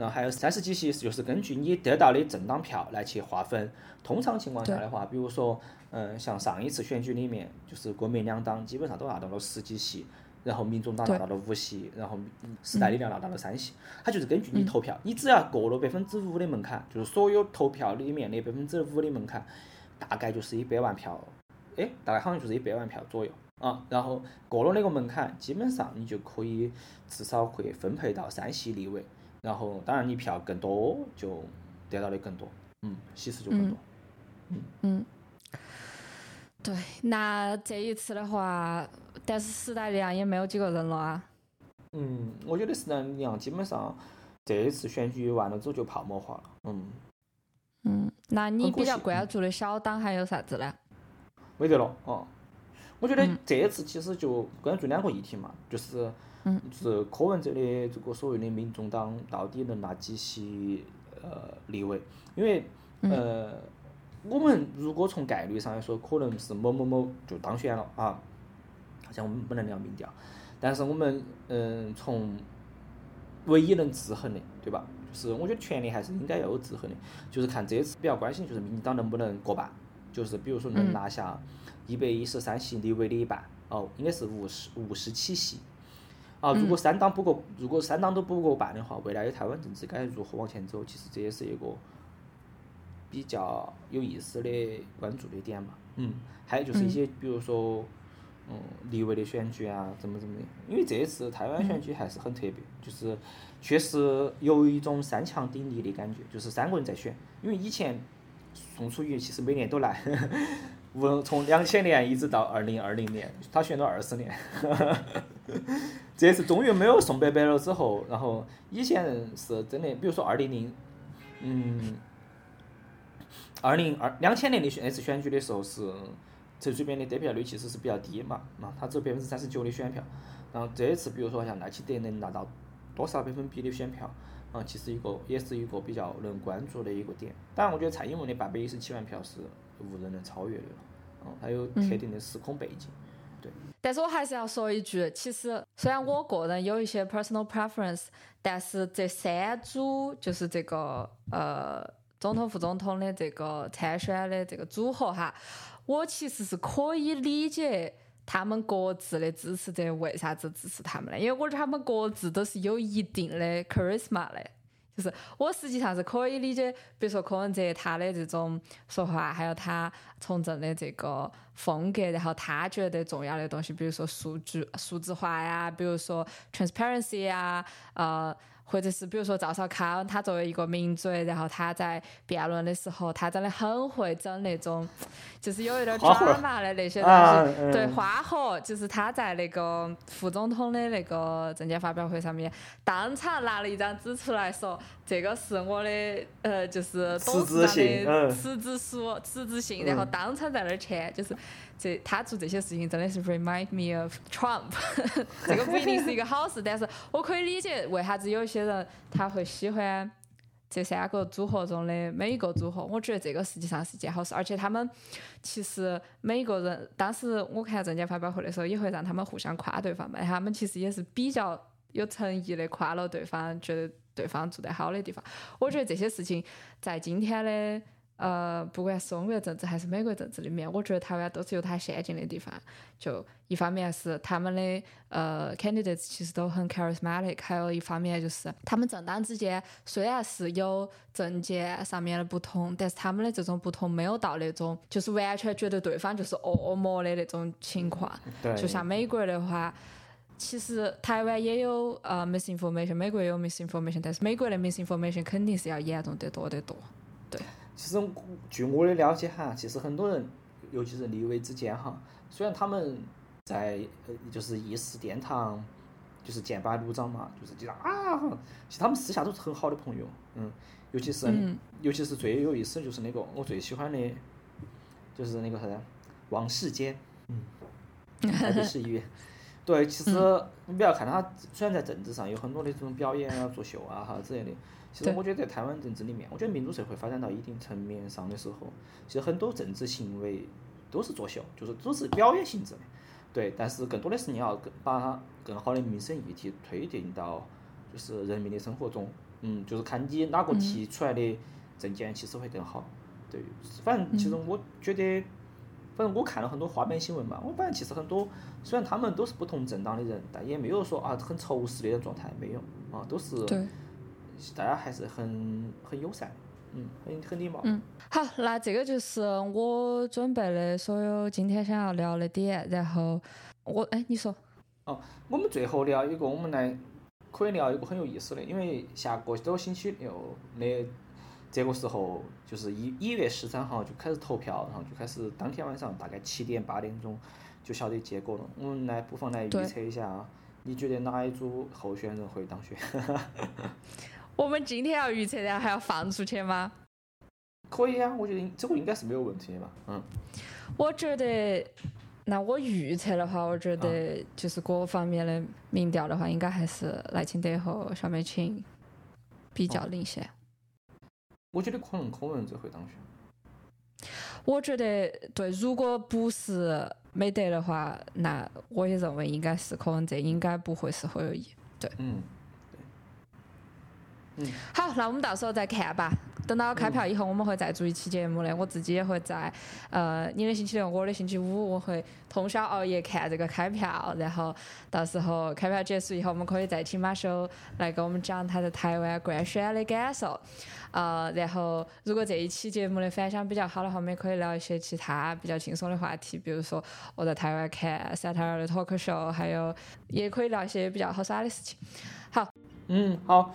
然后还有三十几席就是根据你得到的政党票来去划分。通常情况下的话，比如说，嗯，像上一次选举里面，就是国民两党基本上都拿到了十几席，然后民众党拿到了五席，然后时代力量拿到了三席。它就是根据你投票，你只要过了百分之五的门槛，就是所有投票里面的百分之五的门槛，大概就是一百万票，哎，大概好像就是一百万票左右啊。然后过了那个门槛，基本上你就可以至少会分配到三席立委。然后当然你票更多，就得到的更多，嗯，喜事就更多。嗯嗯，对，那这一次的话，但是时代力量也没有几个人了啊。嗯，我觉得时代力量基本上这一次选举完了之后就泡沫化了。嗯，嗯，那你比较关注的小党还有啥子呢？没得了哦。我觉得嗯这一次其实就关注两个议题嘛，就是嗯是柯文哲的这个所谓的民众党到底能拿几席呃立委？因为嗯呃我们如果从概率上来说，可能是某某某就当选了啊，好像我们不能聊民调，但是我们嗯从唯一能制衡的，对吧？就是我觉得权力还是应该要有制衡的，就是看这次比较关心就是民进党能不能过半，就是比如说能嗯拿下一百一十三席立委的一半，哦，应该是五十五十七席。啊，如果三党不过，如果三党都不过半的话，未来的台湾政治该如何往前走？其实这也是一个比较有意思的关注的点嘛。嗯，还有就是一些，比如说，嗯，立委的选举啊，怎么怎么的。因为这一次台湾选举还是很特别，就是确实有一种三强鼎立的感觉，就是三个人在选。因为以前宋楚瑜其实每年都来，无从两千年一直到二零二零年，他选了二十年。这次终于没有宋伯伯了之后，然后以前是真的，比如说二零零，嗯，二零二两千年的选那次选举的时候是陈水扁的得票率其实是比较低嘛，嘛，他只有百分之三十九的选票。然后这一次，比如说像赖清德能拿到多少百分比的选票，啊，其实一个也是一个比较能关注的一个点。当然，我觉得蔡英文的八百一十七万票是无人能超越的了，嗯，它有特定的时空背景。对，但是我还是要说一句，其实虽然我个人有一些 personal preference，但是这三组就是这个呃总统副总统的这个参选的这个组合哈，我其实是可以理解。他们各自的支持者为啥子支持他们呢？因为我觉得他们各自都是有一定的 charisma 的，就是我实际上是可以理解，比如说柯文哲他的这种说话，还有他从政的这个风格，然后他觉得重要的东西，比如说数据数字化呀，比如说 transparency 呀，呃。或者是比如说赵少康，他作为一个名嘴，然后他在辩论的时候，他真的很会整那种，就是有一点抓马的那些东西。对，花活就是他在那个副总统的那个证件发表会上面，当场拿了一张纸出来说，这个是我的呃，就是董事长的辞职书、辞职信，然后当场在那儿签，就是。这他做这些事情真的是 remind me of Trump，这个不一定是一个好事，但是我可以理解为啥子有些人他会喜欢这三个组合中的每一个组合。我觉得这个实际上是一件好事，而且他们其实每个人，当时我看证件发表会的时候，也会让他们互相夸对方嘛，他们其实也是比较有诚意的夸了对方，觉得对方做得好的地方。我觉得这些事情在今天的。呃，不管是中国政治还是美国政治里面，我觉得台湾都是有它先进的地方。就一方面是他们的呃 candidates 其实都很 charismatic，还有一方面就是他们政党之间虽然是有政见上面的不同，但是他们的这种不同没有到那种就是完全觉得对方就是恶魔的那种情况。对。就像美国的话，其实台湾也有呃 misinformation，美国也有 misinformation，但是美国的 misinformation 肯定是要严重得多得多。对。其实，据我的了解哈，其实很多人，尤其是立威之间哈，虽然他们在呃就是议事殿堂，就是剑拔弩张嘛，就是经常啊，其实他们私下都是很好的朋友，嗯，尤其是尤其是最有意思的就是那个我最喜欢的，就是那个啥子，王世坚，嗯，台北市议员，对，其实你不要看他，虽然在政治上有很多的这种表演啊、作秀啊哈之类的。其实我觉得在台湾政治里面，我觉得民主社会发展到一定层面上的时候，其实很多政治行为都是作秀，就是都是表演性质的。对，但是更多的是你要更把更好的民生议题推进到就是人民的生活中。嗯，就是看你哪个提出来的政见其实会更好。对，反正其实我觉得，反正我看了很多花边新闻嘛，我反正其实很多虽然他们都是不同政党的人，但也没有说啊很仇视的状态，没有啊，都是。大家还是很很友善，嗯，很很礼貌。嗯，好，那这个就是我准备的所有今天想要聊的点。然后我，哎，你说？哦，我们最后聊一个，我们来可以聊一个很有意思的，因为下个周星期六的这个时候，就是一一月十三号就开始投票，然后就开始当天晚上大概七点八点钟就晓得结果了。我们来不妨来预测一下啊，你觉得哪一组候选人会当选？我们今天要预测，然后还要放出去吗？可以啊，我觉得这个应该是没有问题的吧。嗯。我觉得，那我预测的话，我觉得就是各方面的民调的话，应该还是赖清德和萧美琴比较领先。我觉得可能柯文哲会当选。我觉得对，如果不是没得的话，那我也认为应该是柯文哲，应该不会是侯友谊。对。嗯。好，那我们到时候再看吧。等到开票以后，我们会再做一期节目的。我自己也会在呃，你的星期六，我的星期五，我会通宵熬夜看这个开票。然后到时候开票结束以后，我们可以再请马修来给我们讲他在台湾观选的感受。呃，然后如果这一期节目的反响比较好的话，我们也可以聊一些其他比较轻松的话题，比如说我在台湾看三台二的脱口秀，还有也可以聊一些比较好耍的事情。好，嗯，好。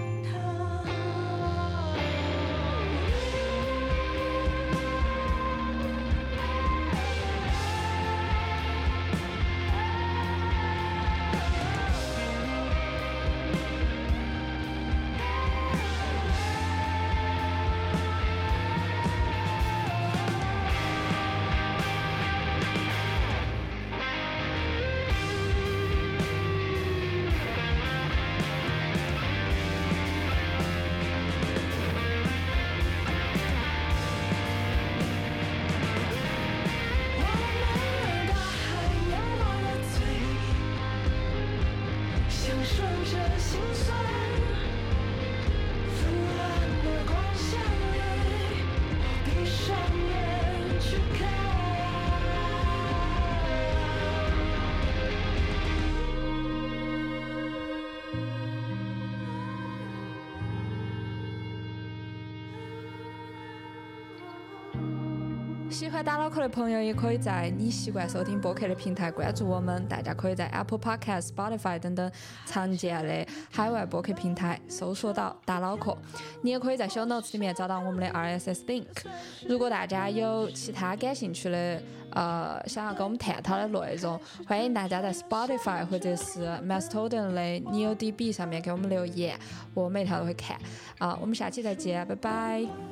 打脑壳的朋友，也可以在你习惯收听播客的平台关注我们。大家可以在 Apple Podcast、Spotify 等等常见的海外播客平台搜索到“打脑壳”。你也可以在小 notes 里面找到我们的 RSS link。如果大家有其他感兴趣的，呃，想要跟我们探讨的内容，欢迎大家在 Spotify 或者是 Mastodon 的 NeoDB 上面给我们留言，我每条都会看。啊，我们下期再见，拜拜。